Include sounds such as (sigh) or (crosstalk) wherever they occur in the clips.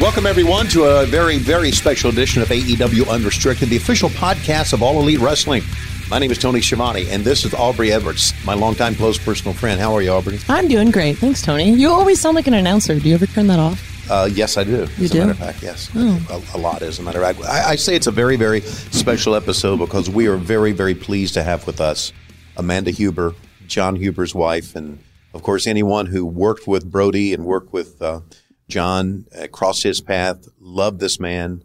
Welcome, everyone, to a very, very special edition of AEW Unrestricted, the official podcast of All Elite Wrestling. My name is Tony Schiavone, and this is Aubrey Edwards, my longtime close personal friend. How are you, Aubrey? I'm doing great. Thanks, Tony. You always sound like an announcer. Do you ever turn that off? Uh, yes, I do. You as do? a matter of fact, yes. A, a lot, as a matter of fact. I, I say it's a very, very special episode because we are very, very pleased to have with us Amanda Huber, Jon Huber's wife, and of course, anyone who worked with Brodie and worked with uh, Jon, uh, crossed his path, loved this man.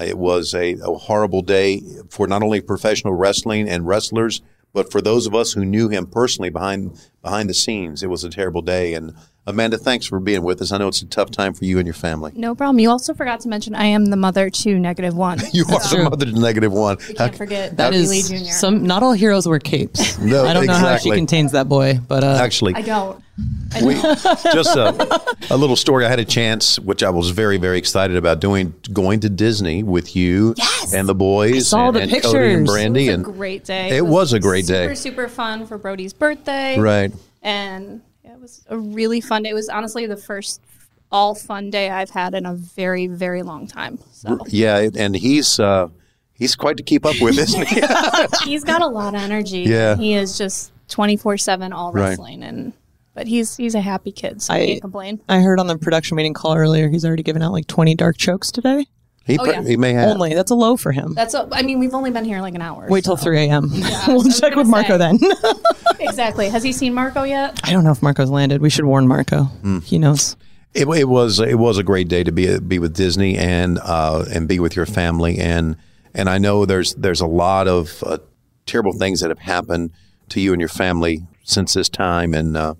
Uh, It was a, a horrible day for not only professional wrestling and wrestlers, but for those of us who knew him personally behind behind the scenes. It was a terrible day. And Amanda, thanks for being with us. I know it's a tough time for you and your family. No problem. You also forgot to mention I am the mother to negative one. (laughs) You are the mother to negative one. Can't forget That Bobby is Lee Jr. some. Not all heroes wear capes. (laughs) No, I don't know how she contains that boy, but uh, Actually, I don't. I we, don't. (laughs) just a, a little story. I had a chance, which I was very, very excited about doing, going to Disney with you Yes! and the boys saw and, the and Cody and pictures. Brandi. it was and a great day. It was a great super, day. Super super fun for Brodie's birthday. right. And it was a really fun day. It was honestly the first all fun day I've had in a very, very long time. So Yeah, and he's uh, he's quite to keep up with, isn't he? (laughs) he's got a lot of energy. Yeah. He is just 24 7 all Right. wrestling. And but he's he's a happy kid, so I I- can't complain. I heard on the production meeting call earlier he's already given out like 20 dark chokes today. He, Oh, pr- yeah. he may have. Only that's a low for him. That's a, I mean, we've only been here like an hour. Wait till so- 3 a.m. I (laughs) we'll check with Marko say. then. (laughs) Exactly. Has he seen Marko yet? I don't know if Marko's landed. We should warn Marko. Hmm. He knows. It, it was it was a great day to be be with Disney and uh, and be with your family and and I know there's there's a lot of uh, terrible things that have happened to you and your family since this time and uh,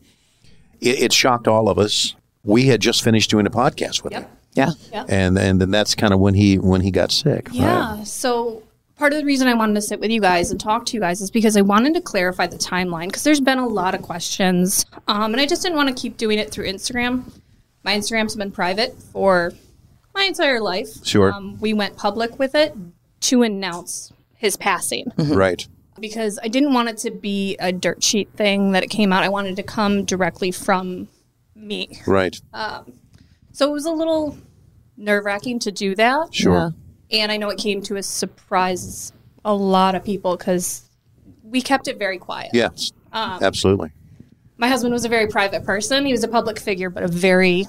it, it shocked all of us. We had just finished doing a podcast with him, Yeah. yeah. and and then that's kind of when he when he got sick. Yeah. So part of the reason I wanted to sit with you guys and talk to you guys is because I wanted to clarify the timeline because there's been a lot of questions, um, and I just didn't want to keep doing it through Instagram. My Instagram's been private for my entire life. Sure. Um, we went public with it to announce his passing Right. because I didn't want it to be a dirt sheet thing that it came out. I wanted to come directly from me. Right. So it was a little nerve wracking to do that. Sure. And I know it came to a surprise a lot of people because we kept it very quiet. Yes. Um, absolutely. My husband was a very private person. He was a public figure, but a very,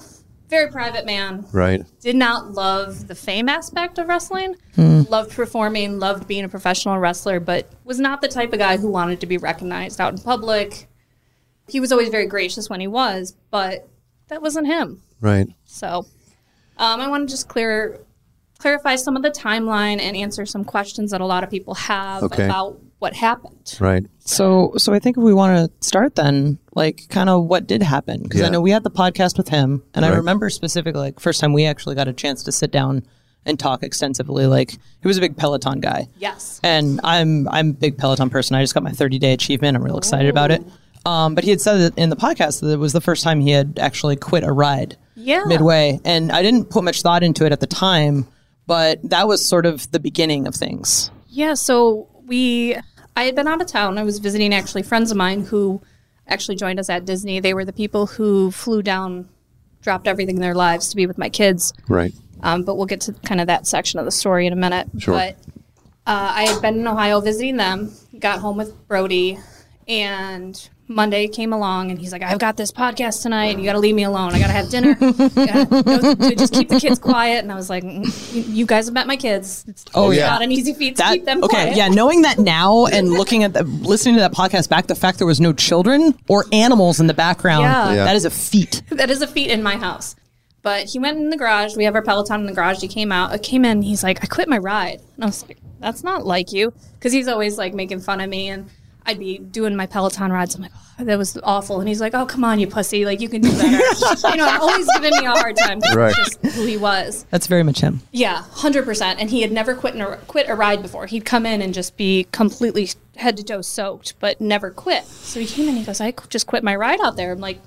very private man. Right. Did not love the fame aspect of wrestling. Loved performing, loved being a professional wrestler, but was not the type of guy who wanted to be recognized out in public. He was always very gracious when he was, but that wasn't him. Right. So um, I want to just clear clarify some of the timeline and answer some questions that a lot of people have Okay. about what happened. Right. So, so I think if we want to start then, like, kind of what did happen? Because Yeah. I know we had the podcast with him, and I remember specifically, like, first time we actually got a chance to sit down and talk extensively. Like, he was a big Peloton guy, Yes. and I'm I'm a big Peloton person. I just got my 30 day achievement. I'm real excited about it. Um, but he had said that in the podcast that it was the first time he had actually quit a ride Yeah. midway, and I didn't put much thought into it at the time, but that was sort of the beginning of things. Yeah. So we, I had been out of town. I was visiting actually friends of mine who actually joined us at Disney. They were the people who flew down, dropped everything in their lives to be with my kids. Right. Um, but we'll get to kind of that section of the story in a minute. Sure. But uh, I had been in Ohio visiting them, got home with Brodie, and Monday came along and he's like, I've got this podcast tonight you got to leave me alone. I got to have dinner. You gotta, (laughs) no, just keep the kids quiet. And I was like, "Mm, you, you guys have met my kids. It's Oh, yeah. not an easy feat to That, keep them okay, quiet. yeah. Knowing that now and looking at the listening to that podcast back, the fact there was no children or animals in the background, Yeah. Yeah. that is a feat. That is a feat in my house. But he went in the garage. We have our Peloton in the garage. He came out, uh, came in. He's like, I quit my ride. And I was like, that's not like you. Because he's always like making fun of me. And I'd be doing my Peloton rides. I'm like, oh, that was awful. And he's like, oh, come on, you pussy. Like, you can do better. (laughs) you know, always giving me a hard time. Right. Just who he was. That's very much him. Yeah, hundred percent. And he had never quit a, quit a ride before. He'd come in and just be completely head to toe soaked, but never quit. So he came in. He goes, "I just quit my ride out there." I'm like,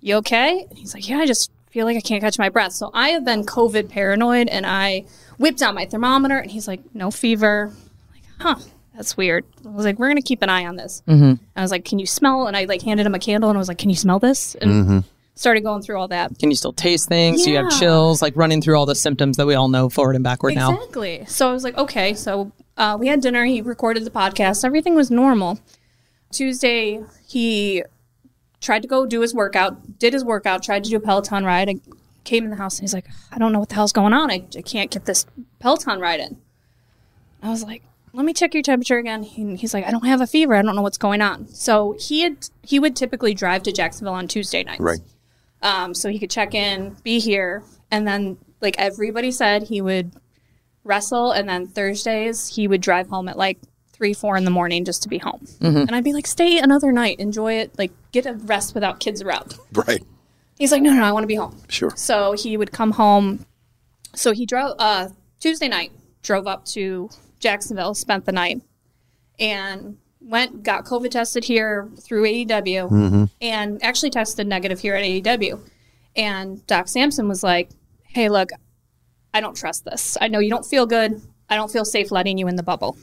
"You okay?" And he's like, "Yeah, I just feel like I can't catch my breath." So I have been COVID paranoid, and I whipped out my thermometer, and he's like, "No fever." I'm like, huh. That's weird. I was like, we're gonna keep an eye on this. Mm-hmm. I was like, can you smell? And I like handed him a candle, and I was like, can you smell this? And started going through all that. Can you still taste things? Do you have chills? Like running through all the symptoms that we all know forward and backward now. Exactly. So I was like, okay. So uh, we had dinner. He recorded the podcast. Everything was normal. Tuesday, he tried to go do his workout, did his workout, tried to do a Peloton ride. I came in the house and he's like, I don't know what the hell's going on. I, I can't get this Peloton ride in. I was like, let me check your temperature again. He, he's like, I don't have a fever. I don't know what's going on. So he had he would typically drive to Jacksonville on Tuesday nights Right. um, so he could check in, be here, and then like everybody said, he would wrestle, and then Thursdays he would drive home at like three, four in the morning just to be home. And I'd be like, stay another night, enjoy it, like get a rest without kids around. Right. He's like, no, no, I want to be home. Sure. So he would come home. So he drove uh, Tuesday night, drove up to Jacksonville, spent the night, and went got COVID tested here through AEW, and actually tested negative here at AEW. And Doc Sampson was like, "Hey, look, I don't trust this. I know you don't feel good. I don't feel safe letting you in the bubble.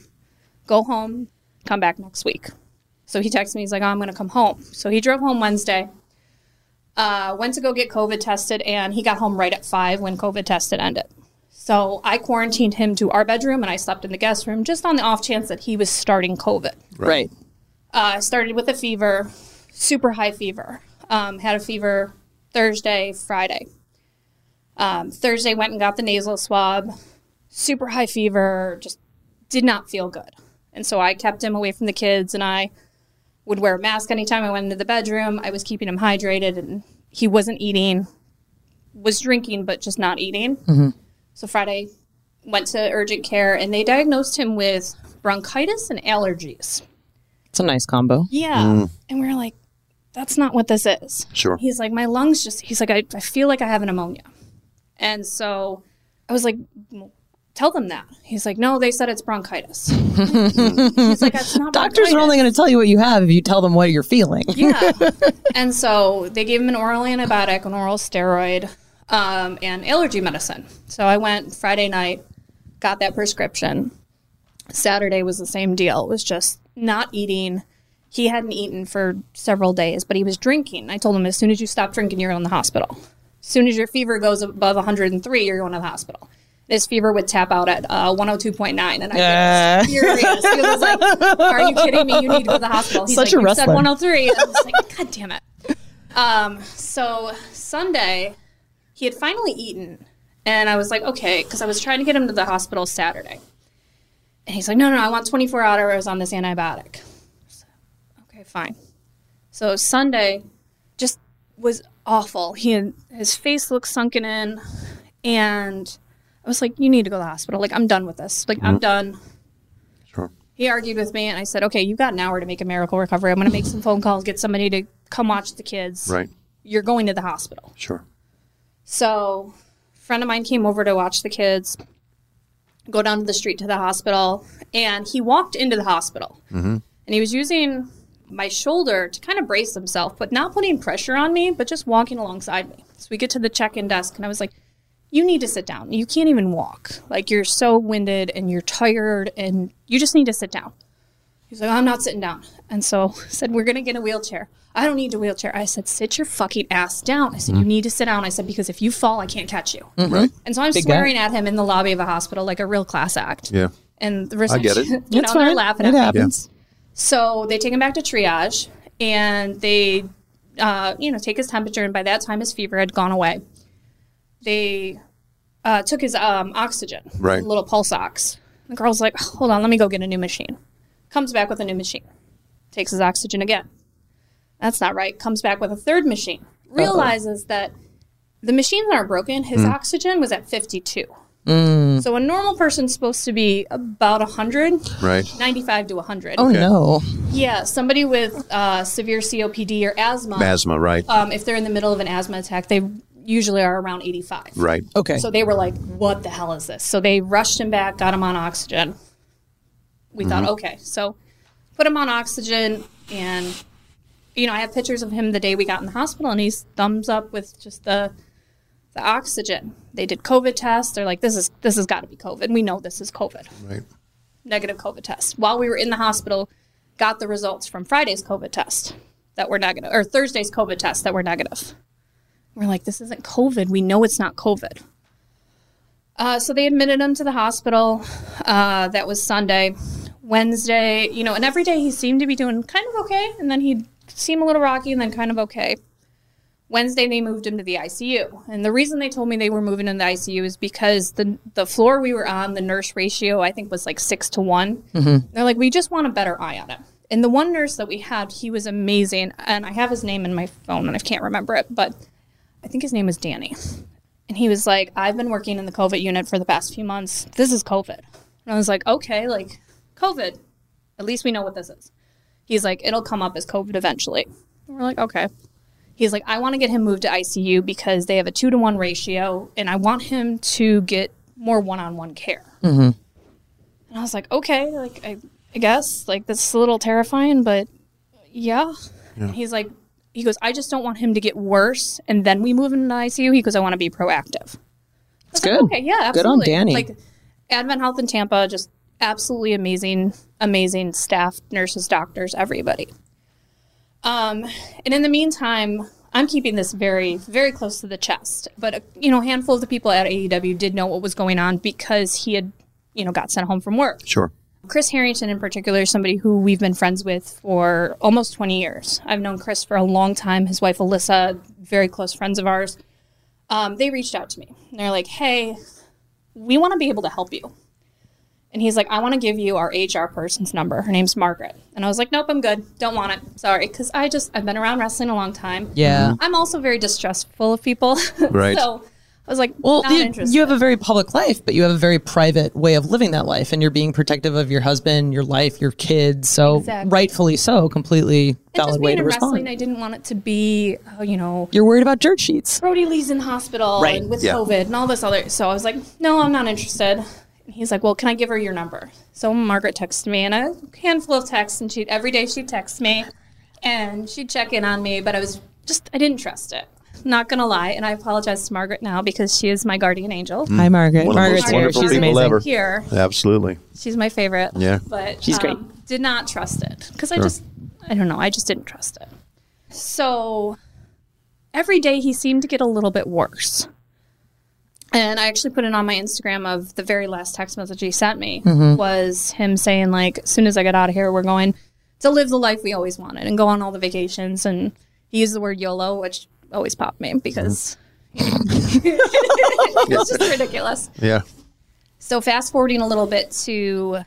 Go home, come back next week." So he texted me. He's like, oh, "I'm going to come home." So he drove home Wednesday uh, went to go get COVID tested, and he got home right at five when COVID tested ended. So I quarantined him to our bedroom, and I slept in the guest room just on the off chance that he was starting COVID. Right. Uh, started with a fever, super high fever. Um, had a fever Thursday, Friday. Um, Thursday went and got the nasal swab, super high fever, just did not feel good. And so I kept him away from the kids, and I would wear a mask anytime I went into the bedroom. I was keeping him hydrated, and he wasn't eating, was drinking, but just not eating. So Friday went to urgent care, and they diagnosed him with bronchitis and allergies. It's a nice combo. Yeah. Mm. And we are like, that's not what this is. Sure. He's like, my lungs just, he's like, I, I feel like I have an pneumonia. And so I was like, tell them that. He's like, no, they said it's bronchitis. (laughs) he's like, that's not Doctors are only going to tell you what you have if you tell them what you're feeling. yeah. (laughs) and so they gave him an oral antibiotic, an oral steroid, um, and allergy medicine. So I went Friday night, got that prescription. Saturday was the same deal. It was just not eating. He hadn't eaten for several days, but he was drinking. I told him as soon as you stop drinking, you're in the hospital. As soon as your fever goes above 103, you're going to the hospital. His fever would tap out at uh, 102.9, and I was furious. He was like, "Are you kidding me? You need to go to the hospital." He's Such like, a "You said wrestler." 103." I was like, "God damn it!" Um, so Sunday, he had finally eaten, and I was like, "Okay," because I was trying to get him to the hospital Saturday, and he's like, "No, no, I want 24 hours on this antibiotic." So, okay, fine. So Sunday, just was awful. He had, his face looked sunken in, and I was like, "You need to go to the hospital. Like, I'm done with this. Like, I'm mm-hmm. done." Sure. He argued with me, and I said, "Okay, you've got an hour to make a miracle recovery. I'm going to make some phone calls, get somebody to come watch the kids. Right. You're going to the hospital." Sure. So, a friend of mine came over to watch the kids, go down the street to the hospital, and he walked into the hospital. Mm-hmm. And he was using my shoulder to kind of brace himself, but not putting pressure on me, but just walking alongside me. So we get to the check in desk, and I was like, You need to sit down. You can't even walk. Like, you're so winded and you're tired, and you just need to sit down. He's like, I'm not sitting down. And so I (laughs) said, We're going to get a wheelchair. I don't need a wheelchair. I said, Sit your fucking ass down. I said, You need to sit down. I said, Because if you fall, I can't catch you. Right. And so I'm Big guy. swearing at him in the lobby of a hospital like a real class act. Yeah. And the I get it. reception, (laughs) you know, It's they're fine. laughing It at me. happens. So they take him back to triage and they, uh, you know, take his temperature. And by that time, his fever had gone away. They uh, took his um, oxygen, Right. little pulse ox. The girl's like, hold on, let me go get a new machine. Comes back with a new machine. Takes his oxygen again. That's not right. Comes back with a third machine. Realizes that the machines aren't broken. His oxygen was at 52. Mm. So a normal person's supposed to be about 100, Right. 95 to 100. Oh no. Yeah, somebody with uh, severe COPD or asthma, Asthma, right. um, if they're in the middle of an asthma attack, they usually are around 85. right. Okay. So they were like, what the hell is this? So they rushed him back, got him on oxygen. We thought, okay. So put him on oxygen. And, you know, I have pictures of him the day we got in the hospital, and he's thumbs up with just the the oxygen. They did COVID tests. They're like, this is this has got to be COVID. We know this is COVID. Right. Negative COVID test. While we were in the hospital, got the results from Friday's COVID test that were negative, or Thursday's COVID test that were negative. We're like, this isn't COVID. We know it's not COVID. Uh, so they admitted him to the hospital. Uh, that was Sunday. Wednesday, you know, and every day he seemed to be doing kind of okay, and then he'd seem a little rocky, and then kind of okay. Wednesday they moved him to the ICU, and the reason they told me they were moving in the ICU is because the the floor we were on, the nurse ratio I think was like six to one. Mm-hmm. They're like, we just want a better eye on him. And the one nurse that we had, he was amazing, and I have his name in my phone, and I can't remember it, but I think his name was Danny. And he was like, I've been working in the COVID unit for the past few months. This is COVID. And I was like, okay, like COVID. At least we know what this is. He's like, it'll come up as COVID eventually. And we're like, okay. He's like, I want to get him moved to ICU because they have a two to one ratio, and I want him to get more one on one care. Mm-hmm. And I was like, okay, like I, I guess like this is a little terrifying, but yeah. And he's like, he goes, I just don't want him to get worse, and then we move him to ICU. He goes, I want to be proactive. That's good. Okay, yeah, Good on. Danny. Like Advent Health in Tampa, just absolutely amazing, amazing staff, nurses, doctors, everybody. Um, and in the meantime, I'm keeping this very, very close to the chest. But uh, you know, a handful of the people at AEW did know what was going on because he had, you know, got sent home from work. Sure. Chris Harrington, in particular, is somebody who we've been friends with for almost 20 years. I've known Chris for a long time. His wife, Alyssa, very close friends of ours. Um, they reached out to me. And They're like, hey, we want to be able to help you. And he's like, I want to give you our HR person's number. Her name's Margaret. And I was like, nope, I'm good. Don't want it. Sorry. Because I just, I've been around wrestling a long time. Yeah. I'm also very distrustful of people. (laughs) Right. so I was like, Well, not you, interested. you have a very public life, but you have a very private way of living that life, and you're being protective of your husband, your life, your kids. So, Exactly. rightfully so, completely And valid just way to in respond. wrestling, I didn't want it to be, uh, you know, You're worried about dirt sheets. Brodie Lee's in hospital Right. and with Yeah. COVID and all this other. So I was like, no, I'm not interested. And he's like, well, can I give her your number? So Margaret texted me and a handful of texts, and she every day she'd text me, and she'd check in on me. But I was just, I didn't trust it. Not gonna lie, and I apologize to Margaret now because she is my guardian angel. Hi, Margaret. One of the Margaret's most here. wonderful She's people amazing. ever. Here, Absolutely. she's my favorite. Yeah. but She's great. um, Did not trust it because I just, I don't know, I just didn't trust it. So every day he seemed to get a little bit worse. And I actually put it on my Instagram of the very last text message he sent me Mm-hmm. was him saying like, as soon as I get out of here, we're going to live the life we always wanted and go on all the vacations. And he used the word YOLO, which always popped me because (laughs) it's just ridiculous. Yeah. So fast forwarding a little bit to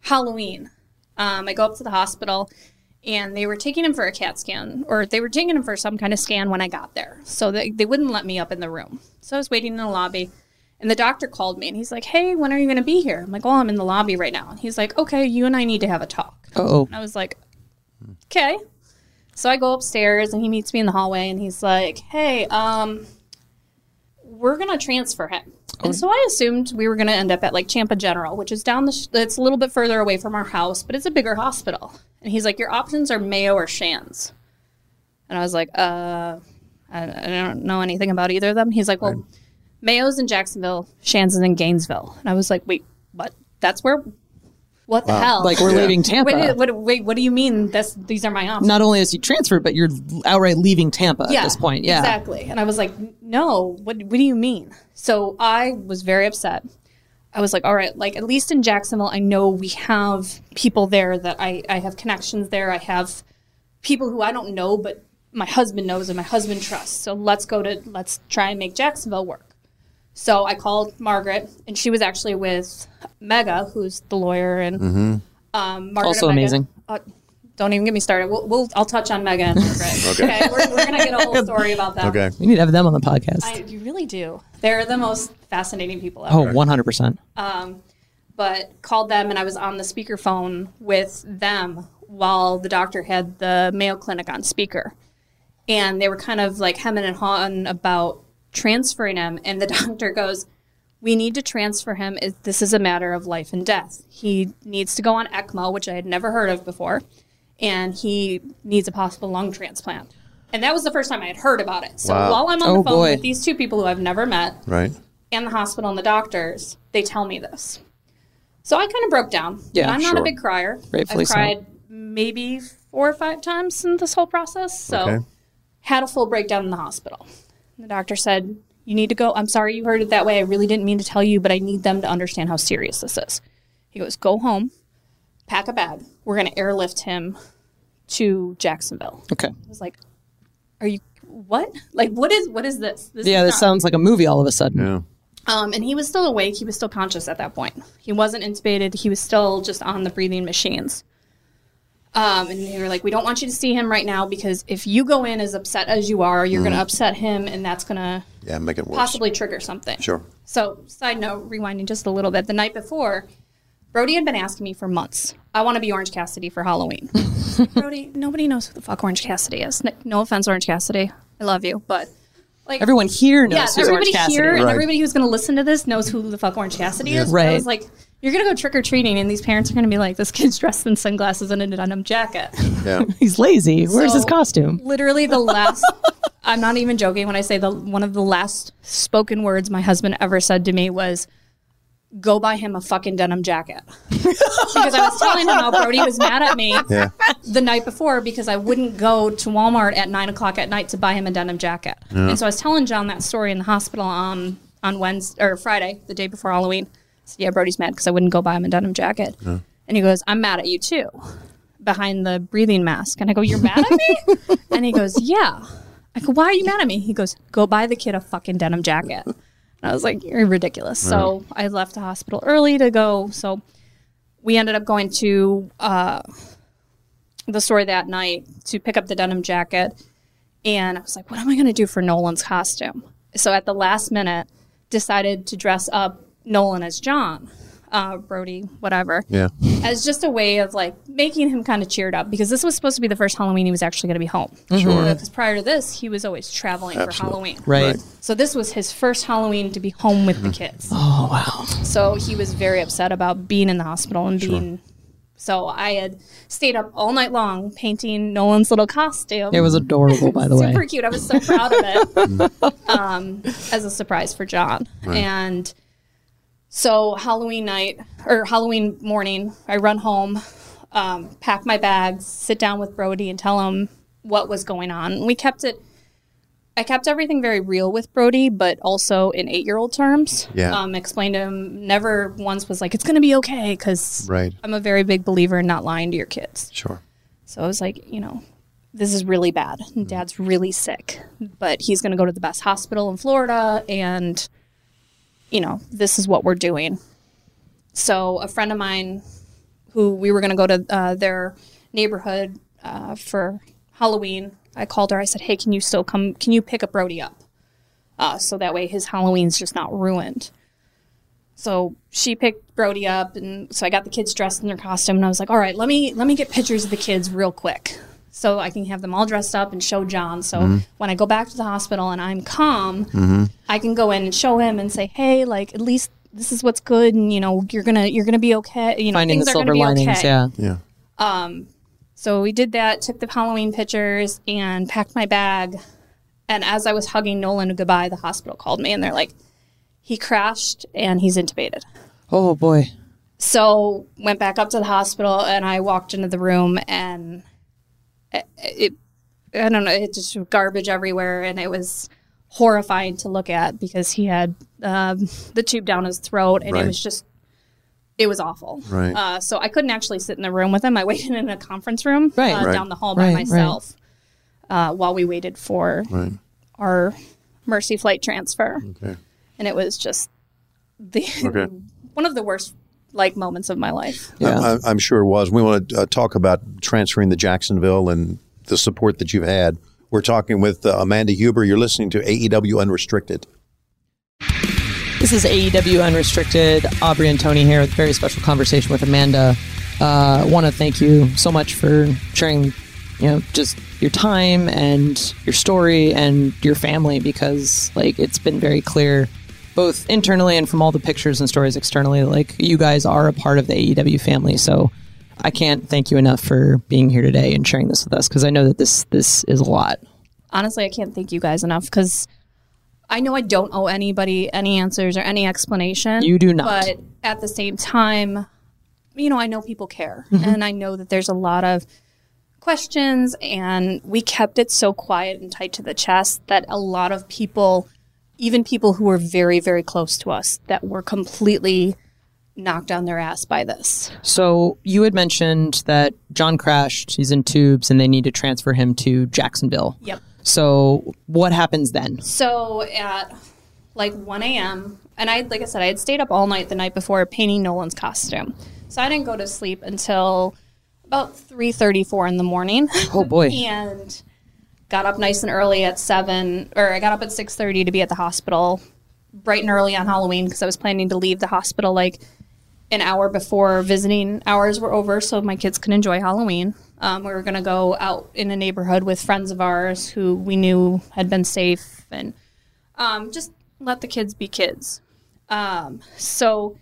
Halloween, um, I go up to the hospital, and they were taking him for a CAT scan, or they were taking him for some kind of scan when I got there. So they, they wouldn't let me up in the room. So I was waiting in the lobby, and the doctor called me, and he's like, "Hey, when are you going to be here?" I'm like, "Oh, I'm in the lobby right now." And he's like, "Okay, you and I need to have a talk." Oh, I was like, okay. So I go upstairs and he meets me in the hallway and he's like, hey, um, we're going to transfer him. And so I assumed we were going to end up at like Tampa General, which is down the, sh- it's a little bit further away from our house, but it's a bigger hospital. And he's like, your options are Mayo or Shands. And I was like, uh, I, I don't know anything about either of them. He's like, well, Mayo's in Jacksonville, Shands is in Gainesville. And I was like, wait, what? That's where, what the hell? like we're Yeah. leaving Tampa. Wait, what, wait, what do you mean? This, these are my options. Not only is he transferred, but you're outright leaving Tampa yeah, at this point. Yeah. exactly. And I was like, no. What What do you mean? So I was very upset. I was like, all right, like at least in Jacksonville, I know we have people there that I I have connections there. I have people who I don't know, but my husband knows and my husband trusts. So let's go to let's try and make Jacksonville work. So I called Margaret, and she was actually with Megha, who's the lawyer, and um, Margaret Also and Megha- amazing. Uh, don't even get me started. We'll, we'll I'll touch on Megha. (laughs) okay, okay we're, we're gonna get a whole story about that. Okay. We need to have them on the podcast. I, you really do. They're the most fascinating people oh, ever. 100%. Um, but called them and I was on the speakerphone with them while the doctor had the Mayo Clinic on speaker. And they were kind of like hemming and hawing about transferring him. And the (laughs) doctor goes, We need to transfer him. This is a matter of life and death. He needs to go on ECMO, which I had never heard of before. And he needs a possible lung transplant. And that was the first time I had heard about it. So Wow. while I'm on Oh, the phone boy. with these two people who I've never met, Right. And the hospital and the doctors, they tell me this. So I kind of broke down. Yeah, I'm not sure. a big crier. Rightfully I've so. cried maybe four or five times in this whole process. So Okay. had a full breakdown in the hospital. The doctor said, "You need to go. I'm sorry you heard it that way. I really didn't mean to tell you, but I need them to understand how serious this is." He goes, "Go home, pack a bag. We're going to airlift him to Jacksonville." Okay. I was like, "Are you what? Like what is what is this?" this Yeah, is this not- sounds like a movie all of a sudden. Yeah. Um, and he was still awake. He was still conscious at that point. He wasn't intubated. He was still just on the breathing machines. Um, and they were like, "We don't want you to see him right now because if you go in as upset as you are, you're going to upset him, and that's going to Yeah. Make it worse. possibly trigger something." Sure. So, side note, rewinding just a little bit. The night before, Brodie had been asking me for months. I want to be Orange Cassidy for Halloween. (laughs) Brodie, nobody knows who the fuck Orange Cassidy is. No offense, Orange Cassidy. I love you, but like Everyone here knows yeah, who's everybody Orange Cassidy. here and Right. everybody who's going to listen to this knows who the fuck Orange Cassidy is. Right. I was like, you're going to go trick or treating, and these parents are going to be like, this kid's dressed in sunglasses and a denim jacket. (laughs) Yeah. (laughs) He's lazy. Where's his So, costume? Literally, the (laughs) last. I'm not even joking when I say the one of the last spoken words my husband ever said to me was, "Go buy him a fucking denim jacket," because I was telling him how Brodie was mad at me Yeah. the night before because I wouldn't go to Walmart at nine o'clock at night to buy him a denim jacket. And so I was telling Jon that story in the hospital um, on on Wednesday or Friday, the day before Halloween. I said, yeah, Brodie's mad because I wouldn't go buy him a denim jacket. And he goes, I'm mad at you too, behind the breathing mask. And I go, You're mad at me? and he goes, Yeah. I go, Why are you mad at me? He goes, Go buy the kid a fucking denim jacket. And I was like, You're ridiculous. So I left the hospital early to go. So we ended up going to uh, the store that night to pick up the denim jacket. And I was like, what am I going to do for Nolan's costume? So at the last minute, decided to dress up Nolan as Jon, uh, Brodie, whatever, Yeah. as just a way of like making him kind of cheered up because this was supposed to be the first Halloween he was actually going to be home. Sure. Because prior to this, he was always traveling for Halloween. Right. So this was his first Halloween to be home with the kids. Oh, wow. So he was very upset about being in the hospital and being. So I had stayed up all night long painting Nolan's little costume. It was adorable, by the (laughs) way. super cute. I was so proud of it (laughs) um, as a surprise for Jon. And so Halloween night or Halloween morning, I run home, um, pack my bags, sit down with Brodie, and tell him what was going on. We kept it. I kept everything very real with Brodie, but also in eight-year-old terms. Yeah. Um, explained to him. Never once was like, "It's going to be okay," because Right. I'm a very big believer in not lying to your kids. Sure. So I was like, you know, this is really bad. And Dad's really sick, but he's going to go to the best hospital in Florida, and you know, this is what we're doing. So a friend of mine, who we were going to go to uh, their neighborhood uh, for Halloween, I called her. I said, "Hey, can you still come? Can you pick up Brodie up, uh, so that way his Halloween's just not ruined." So she picked Brodie up, and so I got the kids dressed in their costume, and I was like, "All right, let me let me get pictures of the kids real quick, so I can have them all dressed up and show Jon. So mm-hmm. when I go back to the hospital and I'm calm, mm-hmm. I can go in and show him and say, "Hey, like at least this is what's good, and you know you're gonna you're gonna be okay. You know Finding the things are gonna be linings, okay." yeah. Yeah. Um, so we did that, took the Halloween pictures, and packed my bag. And as I was hugging Nolan goodbye, the hospital called me, and they're like, "He crashed and he's intubated." Oh, boy. So went back up to the hospital, and I walked into the room, and it, it I don't know, it just was garbage everywhere, and it was horrifying to look at because he had um, the tube down his throat, and Right. it was just. It was awful. Right. Uh, so I couldn't actually sit in the room with him. I waited in a conference room Right. uh, Right. down the hall by Right, right. myself uh, while we waited for Right. our Mercy flight transfer Okay. and it was just the Okay. (laughs) one of the worst like moments of my life. Yeah. I, I'm sure it was. We want to uh, talk about transferring to Jacksonville and the support that you've had. We're talking with uh, Amanda Huber. You're listening to AEW Unrestricted. This is AEW Unrestricted. Aubrey and Tony here with a very special conversation with Amanda. Uh, Want to thank you so much for sharing, you know, just your time and your story and your family because, like, it's been very clear, both internally and from all the pictures and stories externally, like, you guys are a part of the AEW family. So I can't thank you enough for being here today and sharing this with us because I know that this this is a lot. Honestly, I can't thank you guys enough because I know I don't owe anybody any answers or any explanation. You do not. But at the same time, you know, I know people care. Mm-hmm. And I know that there's a lot of questions, and we kept it so quiet and tight to the chest that a lot of people, even people who were very, very close to us, that were completely knocked on their ass by this. So you had mentioned that Jon crashed, he's in tubes, and they need to transfer him to Jacksonville. Yep. So what happens then? So at like 1 a.m., and I, like I said, I had stayed up all night the night before painting Nolan's costume. So I didn't go to sleep until about 3:34 in the morning. Oh boy. (laughs) and got up nice and early at 7 or I got up at 6:30 to be at the hospital bright and early on Halloween because I was planning to leave the hospital like an hour before visiting hours were over so my kids could enjoy Halloween. Um, we were going to go out in a neighborhood with friends of ours who we knew had been safe and um, just let the kids be kids. Um, so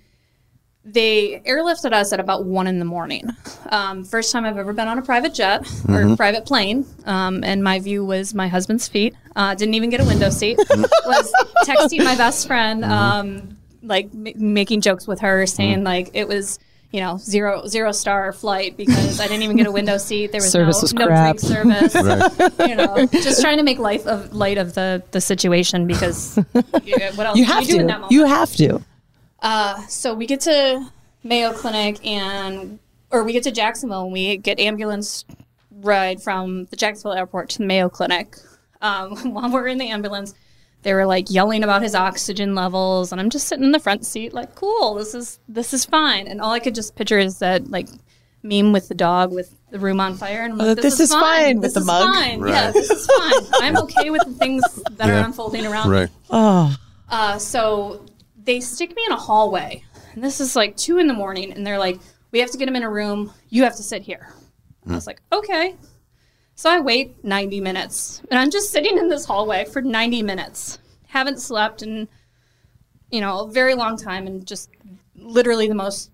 they airlifted us at about one in the morning. Um, first time I've ever been on a private jet or private plane, um, and my view was my husband's feet. Uh, didn't even get a window seat. (laughs) was texting my best friend, um, like m- making jokes with her, saying like it was. You know, zero zero star flight because I didn't even get a window seat. There was Service no, was no crap. drink service. (laughs) You know, just trying to make life of light of the the situation because (laughs) yeah, what else You have you do in that to. moment? You have to. So we get to Mayo Clinic and or we get to Jacksonville and we get ambulance ride from the Jacksonville airport to the Mayo Clinic. Um, (laughs) while we're in the ambulance, they were like yelling about his oxygen levels, and I'm just sitting in the front seat, like, cool, this is this is fine. And all I could just picture is that like meme with the dog with the room on fire, and I'm like, Uh, this is fine with This the is mug. Fine. Yeah, this is fine. I'm okay with the things that are unfolding around me. Oh, Uh, so they stick me in a hallway. And this is like two in the morning, and they're like, "We have to get him in a room. You have to sit here." I was like, "Okay." So I wait 90 minutes, and I'm just sitting in this hallway for 90 minutes. Haven't slept in, you know, a very long time, and just literally the most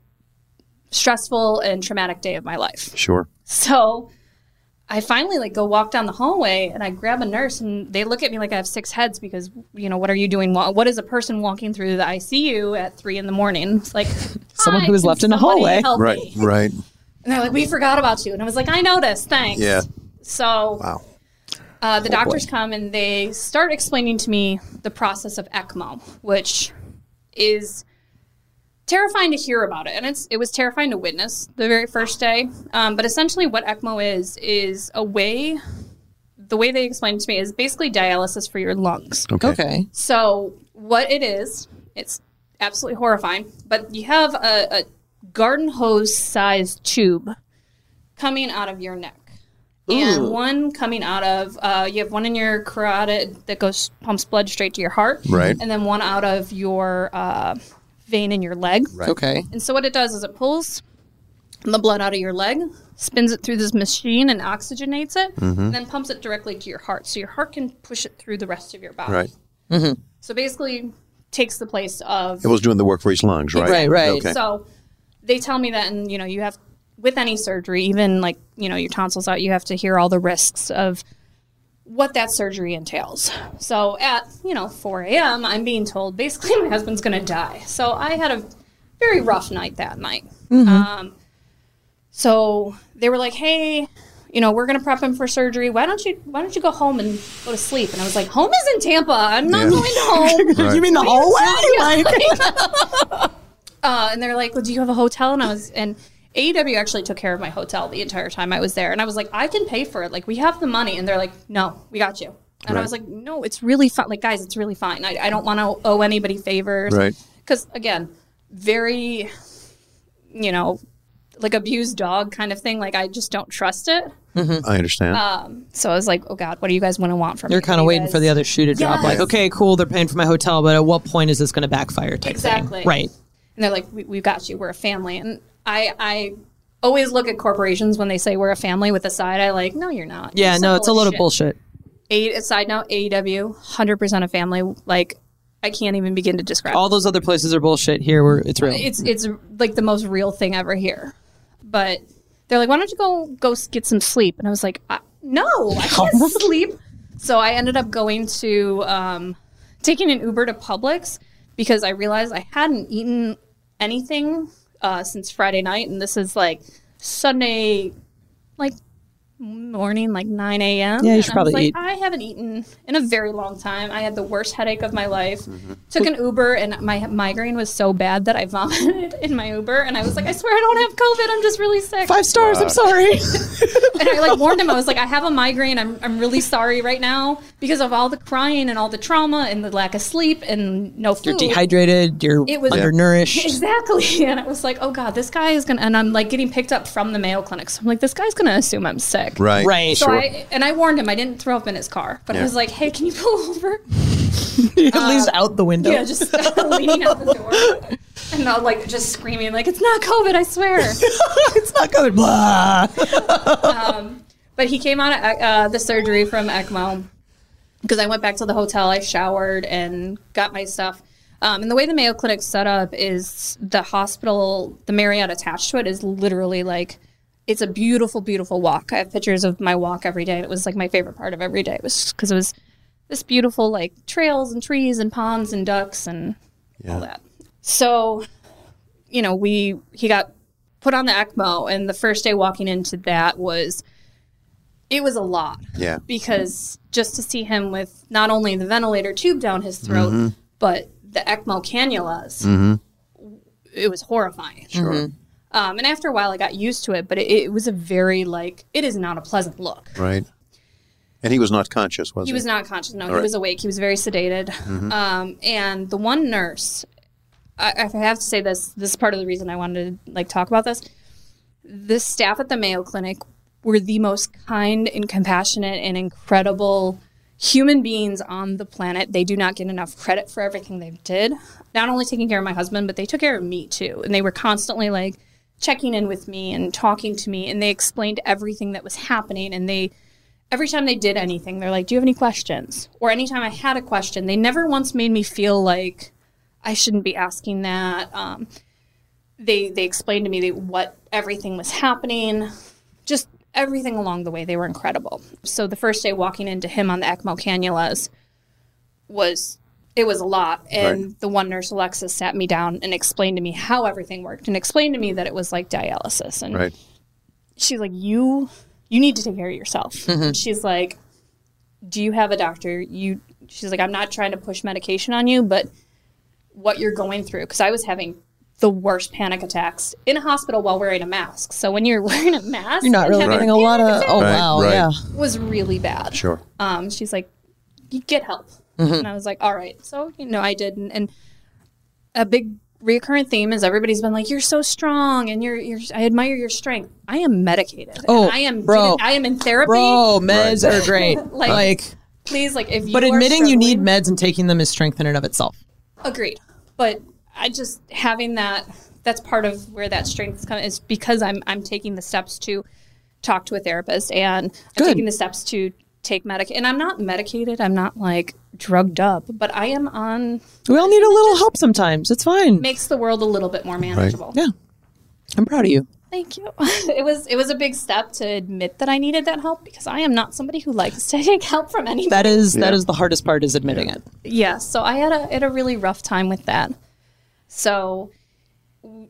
stressful and traumatic day of my life. Sure. So I finally like go walk down the hallway and I grab a nurse and they look at me like I have six heads because you know what are you doing? What is a person walking through the ICU at three in the morning? It's like (laughs) Someone "Hi, who was left in the hallway." help Right. me?" Right. And they're like, "We forgot about you," and I was like, "I noticed, thanks." Yeah. So Wow. uh, the doctors come and they start explaining to me the process of ECMO, which is terrifying to hear about it, and it's it was terrifying to witness the very first day. Um, but essentially, what ECMO is is a way. The way they explained it to me is basically dialysis for your lungs. Okay. okay. So what it is, it's absolutely horrifying. But you have a, a garden hose sized tube coming out of your neck. And one coming out of, uh, you have one in your carotid that goes pumps blood straight to your heart, Right. And then one out of your uh, vein in your leg. Okay. And so what it does is it pulls the blood out of your leg, spins it through this machine and oxygenates it, mm-hmm. and then pumps it directly to your heart. So your heart can push it through the rest of your body. Right. Mm-hmm. So basically takes the place of It was doing the work for his lungs, right? Right, right. Okay. so they tell me that and you know you have with any surgery even like you know your tonsils out you have to hear all the risks of what that surgery entails so at you know 4 a.m i'm being told basically my husband's going to die so i had a very rough night that night um, so they were like hey you know we're going to prep him for surgery why don't you why don't you go home and go to sleep and i was like home is in tampa i'm not Yeah. going to home (laughs) Right. You mean the hallway? (laughs) Like, (laughs) uh, and they're like, "Well, do you have a hotel?" And I was, and AEW actually took care of my hotel the entire time I was there. And I was like, "I can pay for it. Like, we have the money." And they're like, "No, we got you." And I was like, "No, it's really fine. Like, guys, it's really fine. I, I don't want to owe anybody favors, Right. Because again, very you know, like abused dog kind of thing. Like I just don't trust it. Mm-hmm. I understand. Um, so I was like, oh God, what do you guys want to want from me You're kind of waiting guys- for the other shoe to drop. Like, okay, cool, they're paying for my hotel, but at what point is this going to backfire? Type thing. Exactly. Right. And they're like, we, we've got you. We're a family. And I, I always look at corporations when they say we're a family with a side. I like, no, you're not. Yeah, You're no, it's a load of bullshit. A, side note, AEW, 100% a family. Like, I can't even begin to describe All those other places are bullshit. Here, we're, it's real. it's it's like the most real thing ever here. But they're like, why don't you go go get some sleep? And I was like, I, no, I (laughs) can't sleep. So I ended up going to um, taking an Uber to Publix because I realized I hadn't eaten anything uh, since Friday night, and this is like Sunday, like morning, like 9 a.m. Yeah, you And should I probably like, eat. I haven't eaten in a very long time. I had the worst headache of my life. Mm-hmm. Took an Uber, and my migraine was so bad that I vomited (laughs) in my Uber. And I was like, I swear I don't have COVID. I'm just really sick. Five stars. I'm sorry. (laughs) And I like warned him. I was like, I have a migraine. I'm, I'm really sorry right now because of all the crying and all the trauma and the lack of sleep and no food. you're dehydrated. You're It was- undernourished. (laughs) Exactly. And I was like, oh God, this guy is going to, and I'm like getting picked up from the Mayo Clinic. So I'm like, this guy's going to assume I'm sick. Right. Right. So Sure. I, and I warned him, I didn't throw up in his car, but I was like, hey, can you pull over? (laughs) At least out the window. Yeah, just (laughs) leaning out the door. And not like just screaming, like, it's not COVID, I swear. (laughs) it's not COVID, Blah. But he came out of uh, the surgery from ECMO because I went back to the hotel. I showered and got my stuff. Um, and the way the Mayo Clinic's set up is the hospital, the Marriott attached to it is literally like, it's a beautiful, beautiful walk. I have pictures of my walk every day. It was like my favorite part of every day. It was because it was this beautiful like trails and trees and ponds and ducks and all that. So, you know, we he got put on the ECMO, and the first day walking into that was it was a lot Yeah. because just to see him with not only the ventilator tube down his throat, Mm-hmm. but the ECMO cannulas, it was horrifying. Sure. Um, and after a while, I got used to it, but it, it was a very like it is not a pleasant look. Right. And he was not conscious, was he? He was not conscious. No, he right. Mm-hmm. was awake. He was very sedated. Um, and the one nurse, I, I have to say this. This is part of the reason I wanted to like talk about this. The staff at the Mayo Clinic were the most kind and compassionate and incredible human beings on the planet. They do not get enough credit for everything they did. Not only taking care of my husband, but they took care of me too. And they were constantly like checking in with me and talking to me. And they explained everything that was happening. And they every time they did anything, they're like, "Do you have any questions?" Or anytime I had a question, they never once made me feel like I shouldn't be asking that. Um, they they explained to me what everything was happening, just everything along the way. They were incredible. So the first day walking into him on the ECMO cannulas was it was a lot. And Right. the one nurse Alexis sat me down and explained to me how everything worked and explained to me that it was like dialysis and Right. she's like you you need to take care of yourself Mm-hmm. she's like do you have a doctor you she's like i'm not trying to push medication on you but what you're going through because i was having the worst panic attacks in a hospital while wearing a mask so when you're (laughs) wearing a mask You're not really having getting a lot of. Oh Right, wow, right. yeah. was really bad Sure. um, she's like, you get help. Mm-hmm. And I was like, all right. So, you know, I did. And, and a big recurrent theme is everybody's been like, you're so strong and you're, you're, I admire your strength. I am medicated. Oh, I am, bro. I am in therapy. Bro, meds Right. are great. (laughs) Like- like, Please, like, if you but admitting you need meds and taking them is strength in and of itself. agreed. But I just having that, that's part of where that strength comes is because I'm, I'm taking the steps to talk to a therapist and I'm Good. taking the steps to take medic and I'm not medicated. I'm not like drugged up, but I am on We all need a little help sometimes. It's fine. makes the world a little bit more manageable. Yeah, I'm proud of you. Thank you. (laughs) It was it was a big step to admit that I needed that help because I am not somebody who likes to (laughs) take help from anybody. That is that is the hardest part is admitting it. yeah, so I had a had a really rough time with that. So,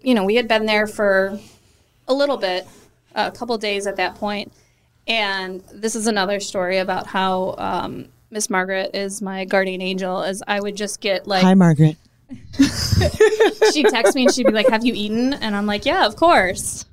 you know, we had been there for a little bit, a couple days at that point, and this is another story about how um, Miss Margaret is my guardian angel. As I would just get like Hi, Margaret. (laughs) she'd text me and she'd be like, "Have you eaten?" And I'm like, "Yeah, of course."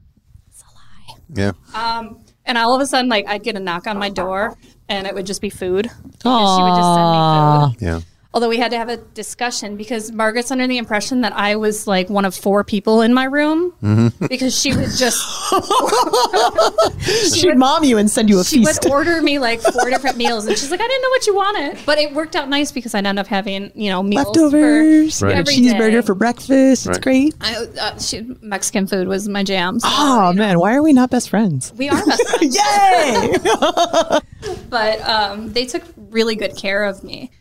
It's a lie. Yeah. Um, And all of a sudden, like I'd get a knock on my door, and it would just be food. And she would Aww. just send me food. Yeah. Although we had to have a discussion because Margaret's under the impression that I was like one of four people in my room Mm-hmm. because she would just (laughs) She'd mom you and send you a she feast. would (laughs) order me like four different meals and she's like, I didn't know what you wanted. But it worked out nice because I'd end up having, you know, meals Leftovers, for Right. every cheeseburger day. for breakfast. It's great. I, uh, she, Mexican food was my jam. so, Oh you know, man, why are we not best friends? we are best (laughs) friends. Yay! but um, they took really good care of me.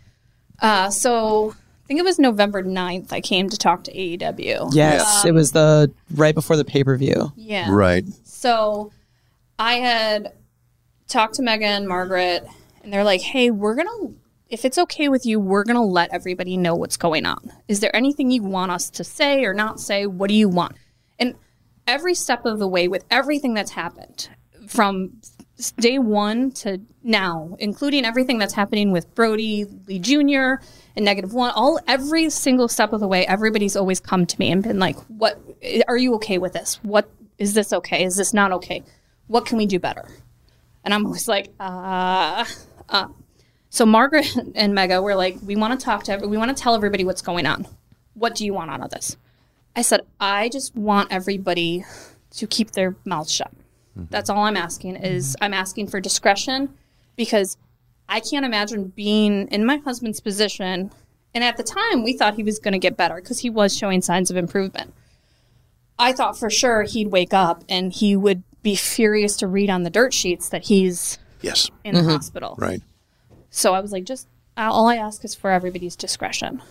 Uh, so I think it was November 9th I came to talk to AEW. yes, it was the right before the pay per view. Yeah. Right. So I had talked to Megha and Margaret, and they're like, hey, we're going to, if it's okay with you, we're going to let everybody know what's going on. Is there anything you want us to say or not say? What do you want? And every step of the way, with everything that's happened from s- day one to now, including everything that's happening with Brodie, Lee Jr., and negative one, all every single step of the way, everybody's always come to me and been like, "What are you okay with this? What is this okay? Is this not okay? What can we do better?" And I'm always like, "Uh, uh." So Margaret (laughs) and Megha were like, "We want to talk to every, we want to tell everybody what's going on. What do you want out of this?" I said, "I just want everybody to keep their mouths shut. That's all I'm asking. Is mm-hmm. I'm asking for discretion because." I can't imagine being in my husband's position. And at the time, we thought he was going to get better because he was showing signs of improvement. I thought for sure he'd wake up and he would be furious to read on the dirt sheets that he's Yes. in the mm-hmm. hospital. Right. So I was like, just uh, all I ask is for everybody's discretion.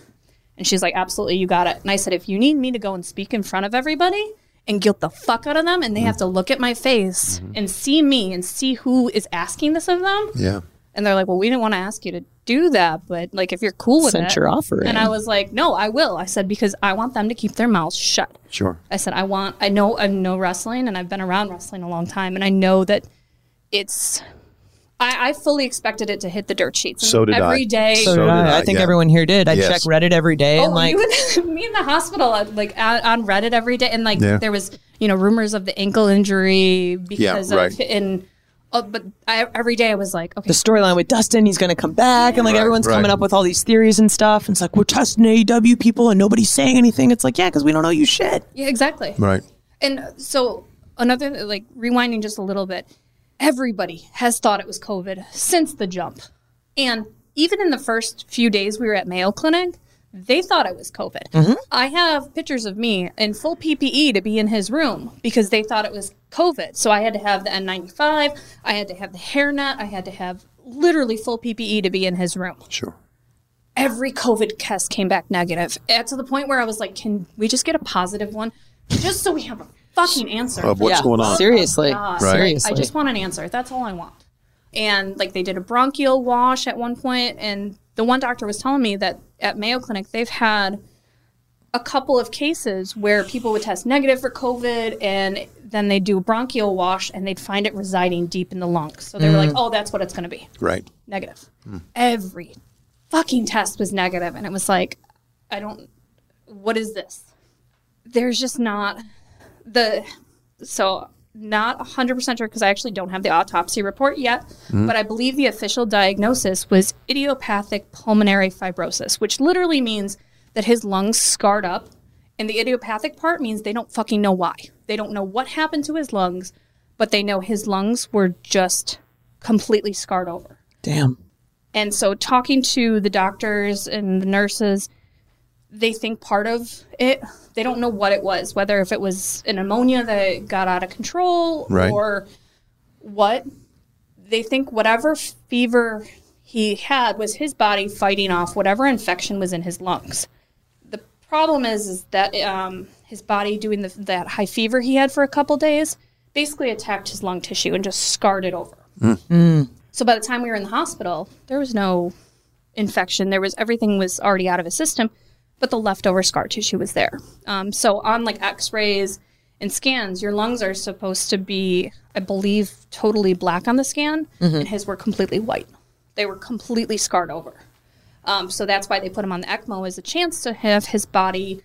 And she's like, absolutely, you got it. And I said, if you need me to go and speak in front of everybody and guilt the fuck out of them, and they have to look at my face mm-hmm. and see me and see who is asking this of them, Yeah. and they're like, well, we didn't want to ask you to do that, but like if you're cool with Sent it. your offer. And I was like, no, I will. I said, because I want them to keep their mouths shut. Sure. I said, I want, I know, I know wrestling and I've been around wrestling a long time and I know that it's, I, I fully expected it to hit the dirt sheets. So did I. every day- So, So did did I. I, I think yeah. everyone here did. I Yes. check Reddit every day Oh, and like you and (laughs) me in the hospital, uh, like on on Reddit every day, and like Yeah. there was, you know, rumors of the ankle injury because right. of and, oh, but I, every day I was like, okay, the storyline with Dustin, he's going to come back, and like Right, everyone's right. coming up with all these theories and stuff. And it's like we're testing AEW people, and nobody's saying anything. It's like yeah, because we don't know you shit. yeah, exactly. Right. And so another like rewinding just a little bit, everybody has thought it was COVID since the jump. And even in the first few days we were at Mayo Clinic, they thought it was COVID. Mm-hmm. I have pictures of me in full PPE to be in his room because they thought it was COVID. So I had to have the N95, I had to have the hairnet, I had to have literally full PPE to be in his room Sure. every COVID test came back negative. At to the point where I was like, can we just get a positive one? Just so we have a fucking answer. Of what's Yeah, going on? Seriously, oh God. seriously. I just want an answer. That's all I want. And like they did a bronchial wash at one point, and the one doctor was telling me that at Mayo Clinic they've had a couple of cases where people would test negative for COVID and then they'd do a bronchial wash and they'd find it residing deep in the lungs. So they were like, mm. oh, that's what it's going to be Right. negative. Hmm. Every fucking test was negative, and it was like, I don't. What is this? There's just not the. So not 100% sure because I actually don't have the autopsy report yet, mm-hmm. but I believe the official diagnosis was idiopathic pulmonary fibrosis, which literally means that his lungs scarred up. And the idiopathic part means they don't fucking know why. They don't know what happened to his lungs, but they know his lungs were just completely scarred over. Damn. And so, talking to the doctors and the nurses, they think part of it, they don't know what it was, whether if it was an pneumonia that got out of control Right. or what. They think whatever fever he had was his body fighting off whatever infection was in his lungs. The problem is, is that um, his body doing the, that high fever he had for a couple days basically attacked his lung tissue and just scarred it over. So by the time we were in the hospital, there was no infection. There was everything was already out of his system, but the leftover scar tissue was there. Um, so on like X-rays and scans, your lungs are supposed to be, I believe, totally black on the scan, and his were completely white. They were completely scarred over. Um, so that's why they put him on the ECMO as a chance to have his body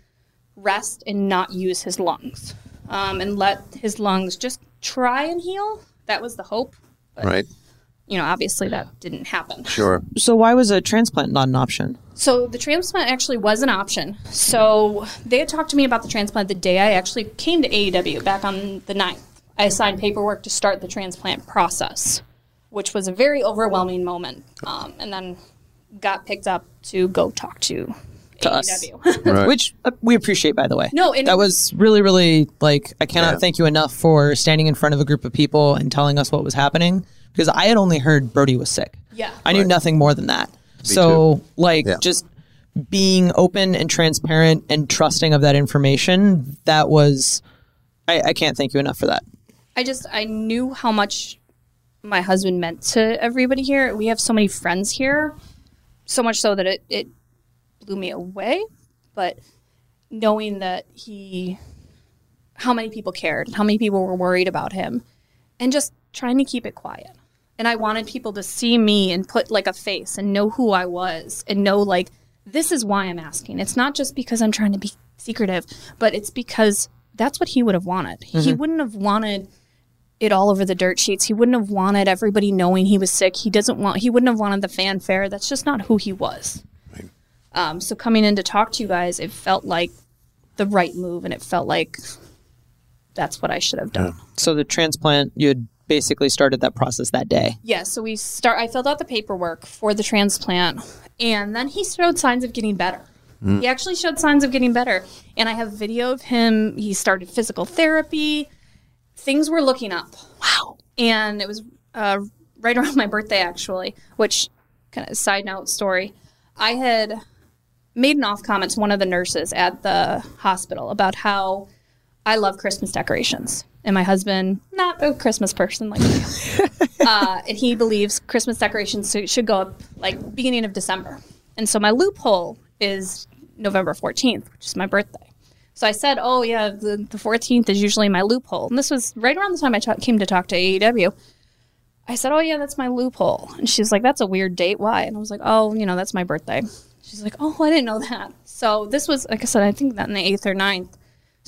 rest and not use his lungs, um, and let his lungs just try and heal. That was the hope. Right. You know, obviously that didn't happen. Sure. So why was a transplant not an option? So the transplant actually was an option. So they had talked to me about the transplant the day I actually came to AEW back on the 9th. I signed paperwork to start the transplant process, which was a very overwhelming moment. Um, and then got picked up to go talk to, To us. AEW. Right. (laughs) (laughs) Which uh, we appreciate, by the way. No, and- that was really, really like I cannot Yeah. thank you enough for standing in front of a group of people and telling us what was happening because I had only heard Brodie was sick. Yeah. I knew nothing more than that. so, like, Yeah. just being open and transparent and trusting of that information, that was, I, I can't thank you enough for that. I just I knew how much my husband meant to everybody here. We have so many friends here, so much so that it, it blew me away. But knowing that he, how many people cared, how many people were worried about him, and just trying to keep it quiet. And I wanted people to see me and put like a face and know who I was and know like this is why I'm asking. It's not just because I'm trying to be secretive, but it's because that's what he would have wanted. He wouldn't have wanted it all over the dirt sheets. He wouldn't have wanted everybody knowing he was sick. He doesn't want. He wouldn't have wanted the fanfare. That's just not who he was. Um, so coming in to talk to you guys, it felt like the right move, and it felt like that's what I should have done. So the transplant, you had basically started that process that day. Yeah, so we start. I filled out the paperwork for the transplant, and then he showed signs of getting better. He actually showed signs of getting better, and I have video of him. He started physical therapy. Things were looking up. Wow! And it was uh, right around my birthday, actually. Which, kind of side note story, I had made an off comment to one of the nurses at the hospital about how I love Christmas decorations. And my husband, not a Christmas person like me. (laughs) uh, and he believes Christmas decorations should- go up like beginning of December. And so my loophole is November 14th, which is my birthday. So I said, oh, yeah, the, the 14th is usually my loophole. And this was right around the time I ta- came to talk to AEW. I said, oh, yeah, that's my loophole. And she's like, that's a weird date. Why? And I was like, oh, you know, that's my birthday. She's like, oh, I didn't know that. So this was, like I said, I think that in the 8th or 9th.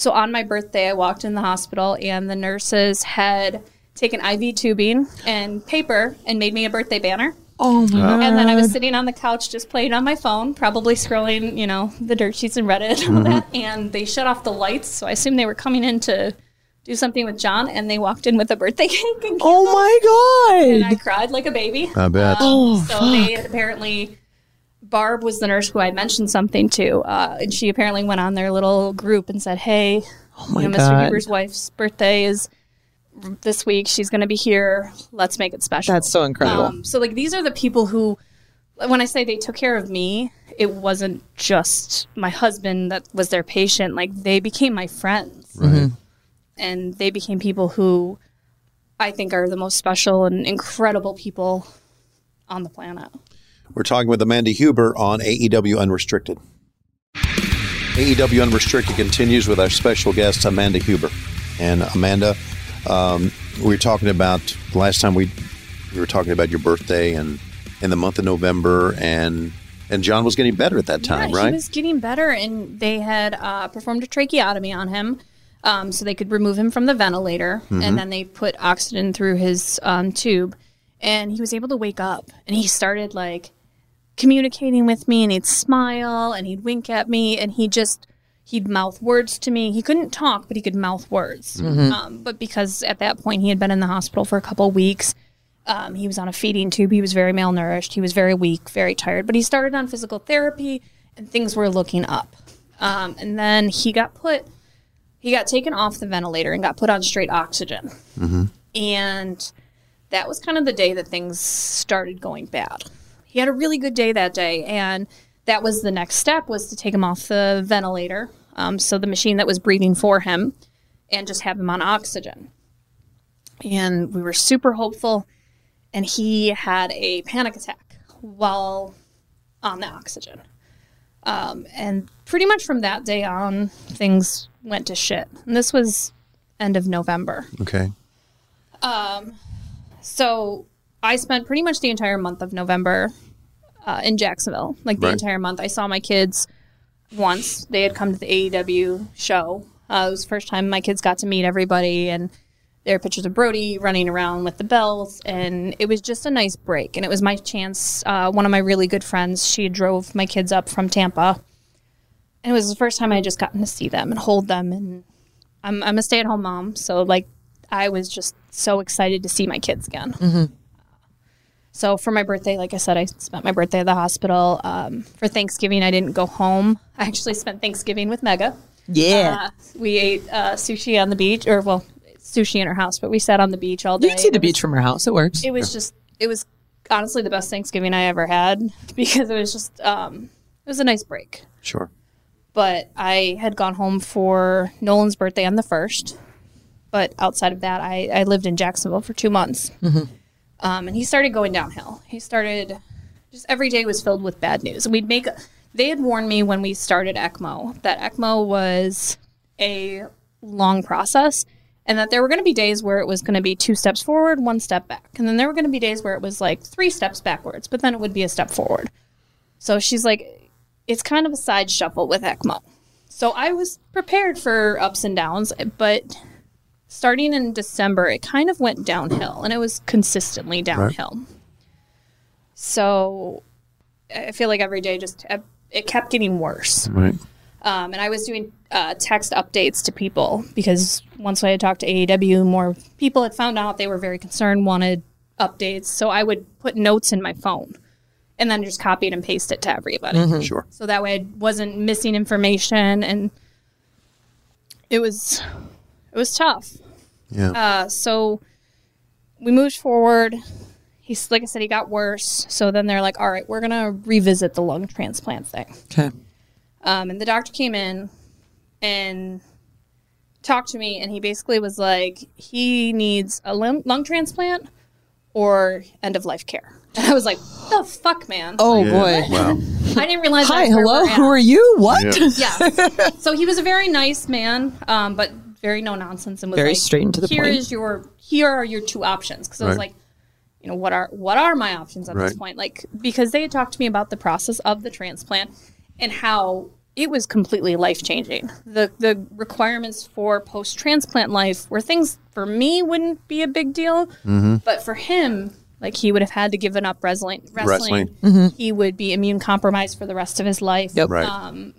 So on my birthday, I walked in the hospital and the nurses had taken IV tubing and paper and made me a birthday banner. Oh my And then I was sitting on the couch just playing on my phone, probably scrolling, you know, the dirt sheets and Reddit and all mm-hmm. that. And they shut off the lights. So I assumed they were coming in to do something with Jon. And they walked in with a birthday (laughs) cake. And, Oh my god. and god! I cried like a baby. I bet. Um, oh, so they had apparently, Barb was the nurse who I mentioned something to. Uh, and she apparently went on their little group and said, hey, Oh my you know, Mr. Huber's wife's birthday is this week. She's going to be here. Let's make it special. That's so incredible. Um, so like these are the people who, when I say they took care of me, it wasn't just my husband that was their patient. Like they became my friends, Right. and they became people who I think are the most special and incredible people on the planet. We're talking with Amanda Huber on AEW Unrestricted. AEW Unrestricted continues with our special guest, Amanda Huber. And Amanda, um, we were talking about last time we we were talking about your birthday and in the month of November, and and Jon was getting better at that time, yeah, right? he was getting better, and they had uh, performed a tracheotomy on him, um, so they could remove him from the ventilator, Mm-hmm. and then they put oxygen through his um, tube, and he was able to wake up, and he started like communicating with me, and he'd smile, and he'd wink at me, and he just he'd mouth words to me. He couldn't talk, but he could mouth words. Um, but because at that point he had been in the hospital for a couple of weeks, um, he was on a feeding tube. He was very malnourished. He was very weak, very tired. But he started on physical therapy, and things were looking up. Um, and then he got put, he got taken off the ventilator and got put on straight oxygen. And that was kind of the day that things started going bad. He had a really good day that day, and that was the next step was to take him off the ventilator, um, so the machine that was breathing for him, and just have him on oxygen. And we were super hopeful, and he had a panic attack while on the oxygen. Um, and pretty much from that day on, things went to shit. And this was end of November. okay. Um, So I spent pretty much the entire month of November uh, in Jacksonville. Like the Right. entire month. I saw my kids once. They had come to the AEW show. Uh, it was the first time my kids got to meet everybody, and there are pictures of Brodie running around with the bells, and it was just a nice break. And it was my chance. Uh, one of my really good friends, she drove my kids up from Tampa, and it was the first time I had just gotten to see them and hold them. And I'm I'm a stay at home mom, so like I was just so excited to see my kids again. So for my birthday, like I said, I spent my birthday at the hospital. Um, for Thanksgiving, I didn't go home. I actually spent Thanksgiving with Megha. Yeah. Uh, we ate uh, sushi on the beach, or well, sushi in her house, but we sat on the beach all day. you can see and the was- beach from her house. It works. It was just, it was honestly the best Thanksgiving I ever had (laughs) because it was just, um, it was a nice break. Sure. But I had gone home for Nolan's birthday on the first. But outside of that, I, I lived in Jacksonville for two months. Um, and he started going downhill. He started, just every day was filled with bad news. We'd make, they had warned me when we started ECMO that ECMO was a long process and that there were going to be days where it was going to be two steps forward, one step back. And then there were going to be days where it was like three steps backwards, but then it would be a step forward. So she's like, it's kind of a side shuffle with ECMO. So I was prepared for ups and downs, but starting in December, it kind of went downhill and it was consistently downhill. So I feel like every day just it kept getting worse. Right. Um, and I was doing uh, text updates to people because once I had talked to AEW, more people had found out they were very concerned, wanted updates. So I would put notes in my phone and then just copy it and paste it to everybody. Sure. So that way I wasn't missing information and it was it was tough. Yeah. Uh, so we moved forward. He's like I said, he got worse. So then they're like, all right, we're gonna revisit the lung transplant thing. Okay. Um, and the doctor came in and talked to me, and he basically was like, he needs a lung, lung transplant or end of life care. (laughs) And I was like, the fuck, man. Oh Yeah. boy. Wow. (laughs) I didn't realize. Hi, that's hello. Who are you? What? Yeah. (laughs) Yeah. so he was a very nice man, um, but very no nonsense and was Very like, straight into the "Here point." is your here are your two options. Because I was like, you know, what are what are my options at this point? Like because they had talked to me about the process of the transplant and how it was completely life changing. The the requirements for post transplant life were things for me wouldn't be a big deal, Mm-hmm. but for him. Like he would have had to given up wrestling. Wrestling. Wrestling. He would be immune compromised for the rest of his life Yep. Right.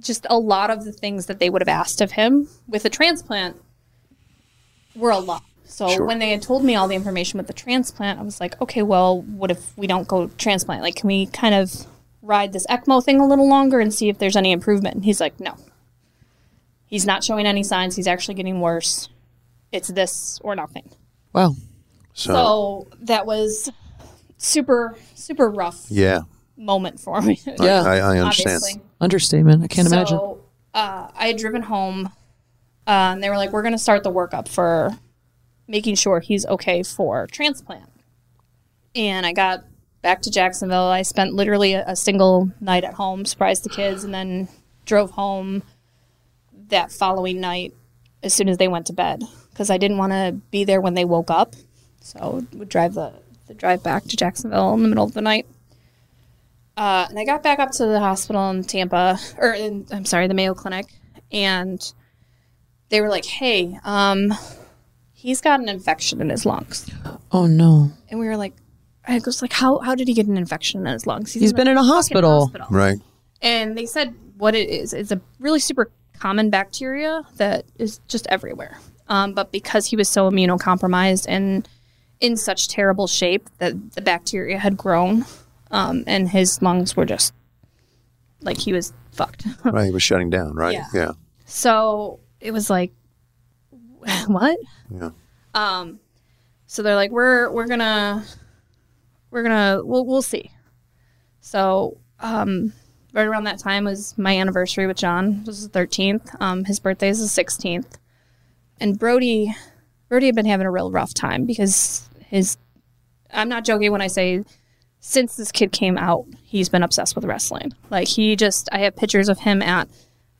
Just a lot of the things that they would have asked of him with a transplant were a lot. So Sure. when they had told me all the information with the transplant, I was like, okay, well, what if we don't go transplant? Like, can we kind of ride this ECMO thing a little longer and see if there's any improvement? And he's like, no. He's not showing any signs. He's actually getting worse. It's this or nothing. Wow. so, So that was super, super rough yeah. Moment for me. (laughs) Yeah. I, I understand. obviously. Understatement. I can't imagine. So uh, I had driven home, uh, and they were like, "We're going to start the workup for making sure he's okay for transplant." And I got back to Jacksonville. I spent literally a, a single night at home, surprised the kids, and then drove home that following night as soon as they went to bed because I didn't want to be there when they woke up. So would drive the, the drive back to Jacksonville in the middle of the night. Uh, and I got back up to the hospital in Tampa, or in, I'm sorry, the Mayo Clinic, and they were like, "Hey, um, he's got an infection in his lungs," oh no. and we were like, "I was like, how how did he get an infection in his lungs? He's been in a fucking hospital. Right. And they said what it is. It's a really super common bacteria that is just everywhere. Um, but because he was so immunocompromised and in such terrible shape that the bacteria had grown, um, and his lungs were just like he was fucked. (laughs) Right. He was shutting down. Right. Yeah. Yeah. so it was like, (laughs) what? Yeah. Um, So they're like, we're we're gonna we're gonna we'll we'll see. So um, right around that time was my anniversary with Jon. It was the thirteenth. Um, his birthday is the sixteenth, and Brodie Brodie had been having a real rough time because his. I'm not joking when I say since this kid came out, he's been obsessed with wrestling. Like he just, I have pictures of him at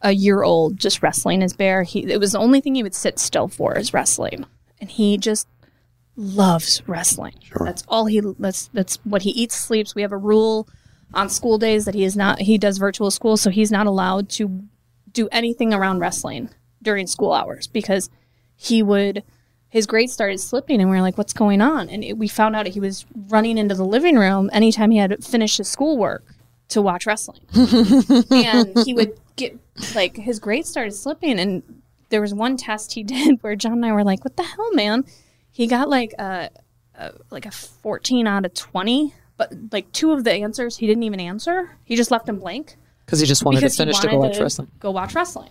a year old just wrestling his bear. He it was the only thing he would sit still for is wrestling, and he just loves wrestling. That's all he. That's that's what he eats, sleeps. We have a rule on school days that he is not. He does virtual school, so he's not allowed to do anything around wrestling during school hours because he would his grades started slipping, and we were like, "What's going on?" And it, we found out he was running into the living room anytime he had finished his schoolwork to watch wrestling, (laughs) and he would get like his grades started slipping. And there was one test he (laughs) did where Jon and I were like, "What the hell, man?" He got like a, a like a fourteen out of twenty, but like two of the answers he didn't even answer. He just left them blank Because he just wanted because to finish he to go watch wrestling. Go watch wrestling.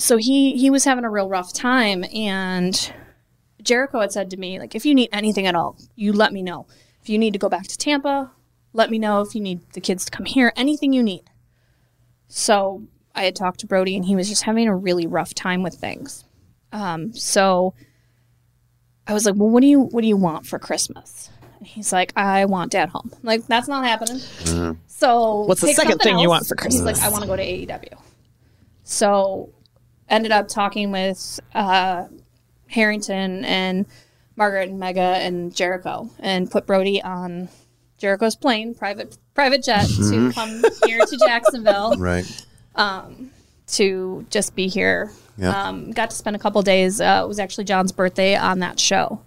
So he he was having a real rough time, and Jericho had said to me, like, if you need anything at all, you let me know. If you need to go back to Tampa, let me know. If you need the kids to come here, anything you need. So I had talked to Brodie, and he was just having a really rough time with things. Um, so I was like, well, what do you what do you want for Christmas? And he's like, I want Dad home. I'm like that's not happening. So What's the second something thing you want for Christmas He's like, I want to go to AEW. So ended up talking with uh, Harrington and Margaret and Megha and Jericho and put Brodie on Jericho's plane, private private jet to come here to Jacksonville (laughs) Right. to just be here. Yeah. Um, got to spend a couple days. Uh, it was actually Jon's birthday on that show,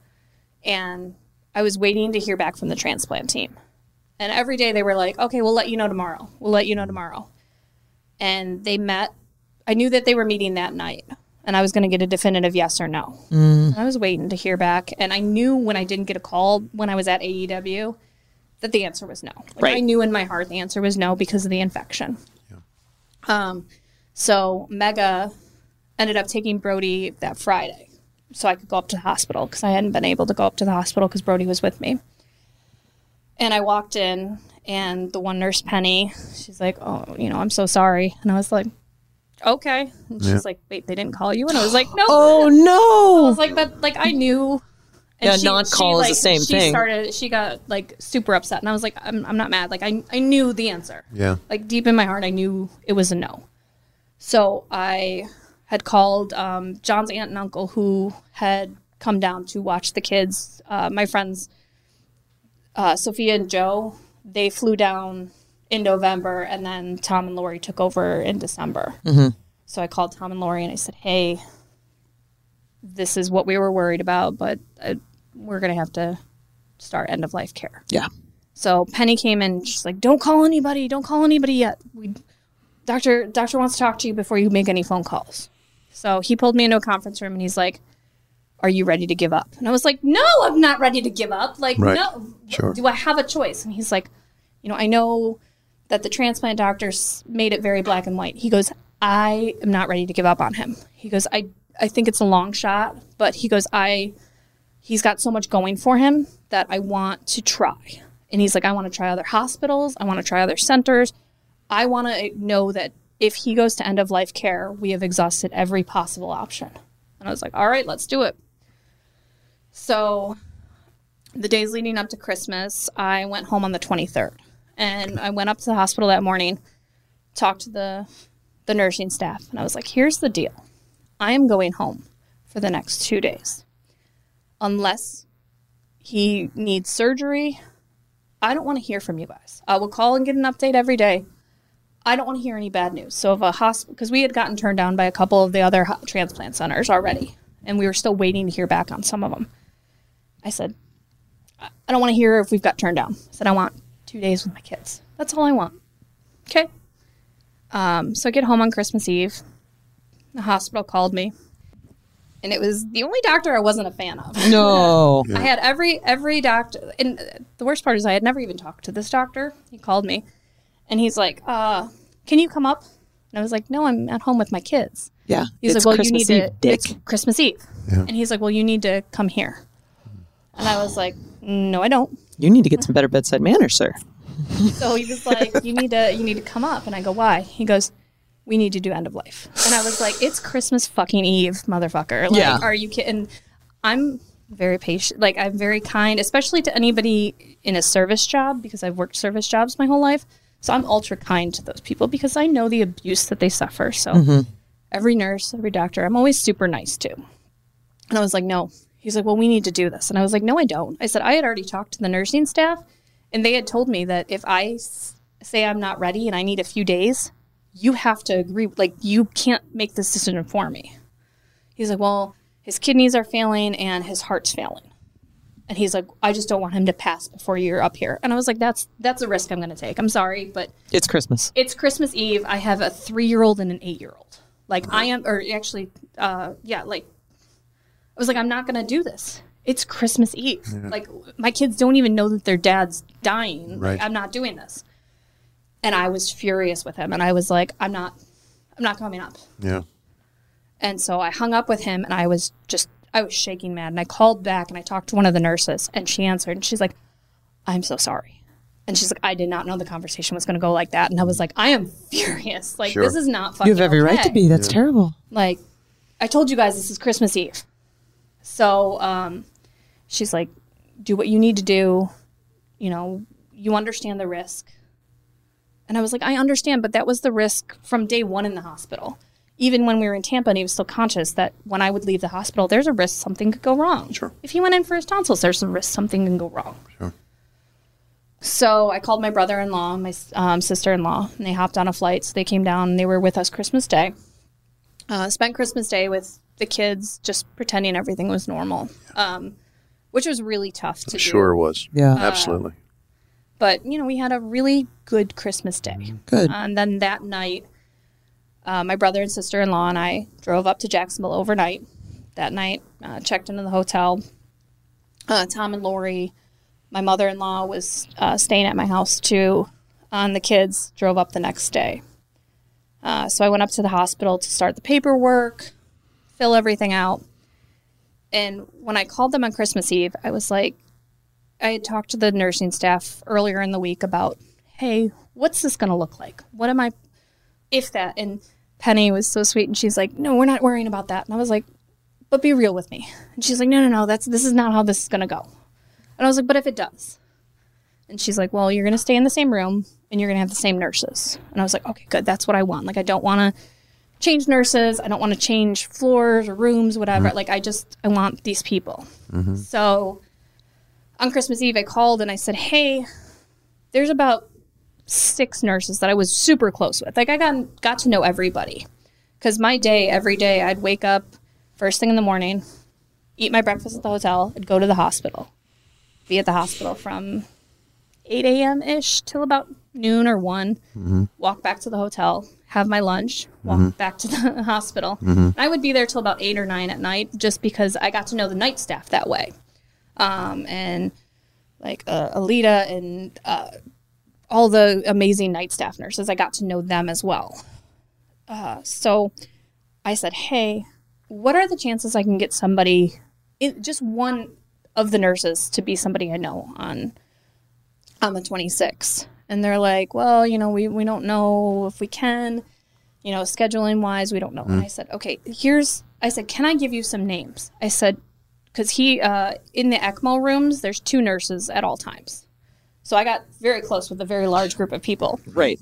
and I was waiting to hear back from the transplant team. And every day they were like, "Okay, we'll let you know tomorrow. We'll let you know tomorrow." And they met. I knew that they were meeting that night, and I was going to get a definitive yes or no. And I was waiting to hear back, and I knew when I didn't get a call when I was at AEW that the answer was no. Like, Right. I knew in my heart the answer was no because of the infection. Yeah. Um, so Megha ended up taking Brodie that Friday so I could go up to the hospital because I hadn't been able to go up to the hospital because Brodie was with me. And I walked in, and the one nurse, Penny, she's like, Oh, you know, I'm so sorry. And I was like, Okay. And she's like, Wait, they didn't call you? And I was like, No. (gasps) Oh I no! was like, But like, I knew. And Yeah, non-call is the same she thing. Started, she got like super upset, and I was like, I'm, I'm not mad. Like, I, I knew the answer Yeah. like deep in my heart, I knew it was a no. So I had called um, Jon's aunt and uncle who had come down to watch the kids. Uh, my friends, uh, Sophia and Joe, they flew down in November, and then Tom and Lori took over in December. So I called Tom and Lori and I said, "Hey, this is what we were worried about, but uh, we're gonna have to start end of life care." yeah. So Penny came in, she's like, "Don't call anybody. Don't call anybody yet. We, doctor, doctor wants to talk to you before you make any phone calls." So he pulled me into a conference room and he's like, "Are you ready to give up?" And I was like, "No, I'm not ready to give up. Like, Right. no. Sure. Do I have a choice?" And he's like, "You know, I know that the transplant doctors made it very black and white." He goes, "I am not ready to give up on him." He goes, "I I think it's a long shot, but he goes, I." he's got so much going for him that I want to try. And he's like, I want to try other hospitals. I want to try other centers. I want to eh, know that if he goes to end of life care, we have exhausted every possible option. And I was like, all right, let's do it. So the days leading up to Christmas, I went home on the 23rd. And I went up to the hospital that morning, talked to the, the nursing staff, and I was like, here's the deal I am going home for the next two days unless he needs surgery. I don't want to hear from you guys. I will call and get an update every day. I don't want to hear any bad news. So if a hospital, because we had gotten turned down by a couple of the other ho- transplant centers already, and we were still waiting to hear back on some of them. I said, I don't want to hear if we've got turned down. I said, I want two days with my kids. That's all I want. Okay. Um, so I get home on Christmas Eve. The hospital called me, and it was the only doctor I wasn't a fan of. No. (laughs) I had every every doctor, and the worst part is I had never even talked to this doctor. He called me, and he's like, uh, "Can you come up?" And I was like, "No, I'm at home with my kids." Yeah. He's it's like, "Well, Christmas you need Eve, to." Dick. It's Christmas Eve, and he's like, "Well, you need to come here." And I was like, "No, I don't." You need to get some better bedside manners, sir. (laughs) So he was like, "You need to, you need to come up." And I go, "Why?" He goes, "We need to do end of life." And I was like, "It's Christmas fucking Eve, motherfucker! Like, Yeah. are you kidding?" I'm very patient. Like, I'm very kind, especially to anybody in a service job because I've worked service jobs my whole life. So I'm ultra kind to those people because I know the abuse that they suffer. So mm-hmm. every nurse, every doctor, I'm always super nice to. And I was like, no. He's like, well, we need to do this. And I was like, no, I don't. I said, I had already talked to the nursing staff, and they had told me that if I s- say I'm not ready and I need a few days, you have to agree. Like, you can't make this decision for me. He's like, well, his kidneys are failing and his heart's failing. And he's like, I just don't want him to pass before you're up here. And I was like, that's that's a risk I'm going to take. I'm sorry, but It's Christmas. it's Christmas Eve. I have a three year old and an eight year old. Like I am, or actually, uh, yeah, like I was like, I'm not gonna do this. It's Christmas Eve. Like my kids don't even know that their dad's dying. Right. Like, I'm not doing this. And I was furious with him, and I was like, I'm not, I'm not coming up. Yeah. And so I hung up with him, and I was just, I was shaking mad. And I called back, and I talked to one of the nurses, and she answered, and she's like, I'm so sorry. And she's like, I did not know the conversation was going to go like that. And I was like, I am (laughs) furious. Like, Sure. this is not fucking You have every right to be. That's terrible. Like, I told you guys this is Christmas Eve. So um, she's like, do what you need to do. You know, you understand the risk. And I was like, I understand, but that was the risk from day one in the hospital. Even when we were in Tampa and he was still conscious that when I would leave the hospital, there's a risk something could go wrong. Sure. If he went in for his tonsils, there's a risk something can go wrong. Sure. So I called my brother-in-law, my um, sister-in-law, and they hopped on a flight. So they came down and they were with us Christmas Day. Uh, spent Christmas Day with the kids, just pretending everything was normal, um, which was really tough to do. Sure was. Yeah. Absolutely. But you know, we had a really good Christmas day. Good. And then that night, uh, my brother and sister in law and I drove up to Jacksonville overnight. That night, uh, checked into the hotel. Uh, Tom and Lori, my mother in law, was uh, staying at my house too. And the kids drove up the next day. Uh, so I went up to the hospital to start the paperwork, fill everything out. And when I called them on Christmas Eve, I was like, I had talked to the nursing staff earlier in the week about, hey, what's this going to look like? What am I, if that? And Penny was so sweet, and she's like, no, we're not worrying about that. And I was like, but be real with me. And she's like, no, no, no, that's this is not how this is going to go. And I was like, but if it does, and she's like, well, you're going to stay in the same room, and you're going to have the same nurses. And I was like, okay, good, that's what I want. Like, I don't want to change nurses. I don't want to change floors or rooms, whatever. Mm. Like, I just I want these people. Mm-hmm. So on Christmas Eve, I called and I said, "Hey, there's about six nurses that I was super close with. Like I got got to know everybody because my day every day I'd wake up first thing in the morning, eat my breakfast at the hotel, I'd go to the hospital, be at the hospital from 8 a.m. ish till about noon or one. Mm-hmm. Walk back to the hotel, have my lunch, walk back to the (laughs) hospital. And I would be there till about eight or nine at night, just because I got to know the night staff that way um, and like uh, Alita and uh, all the amazing night staff nurses. I got to know them as well. Uh, so I said, "Hey, what are the chances I can get somebody, in, just one of the nurses, to be somebody I know on on the 26th?" And they're like, "Well, you know, we we don't know if we can." You know, scheduling wise, we don't know. And I said, okay, here's, I said, can I give you some names? I said, because he uh, in the ECMO rooms, there's two nurses at all times. So I got very close with a very large group of people, Right.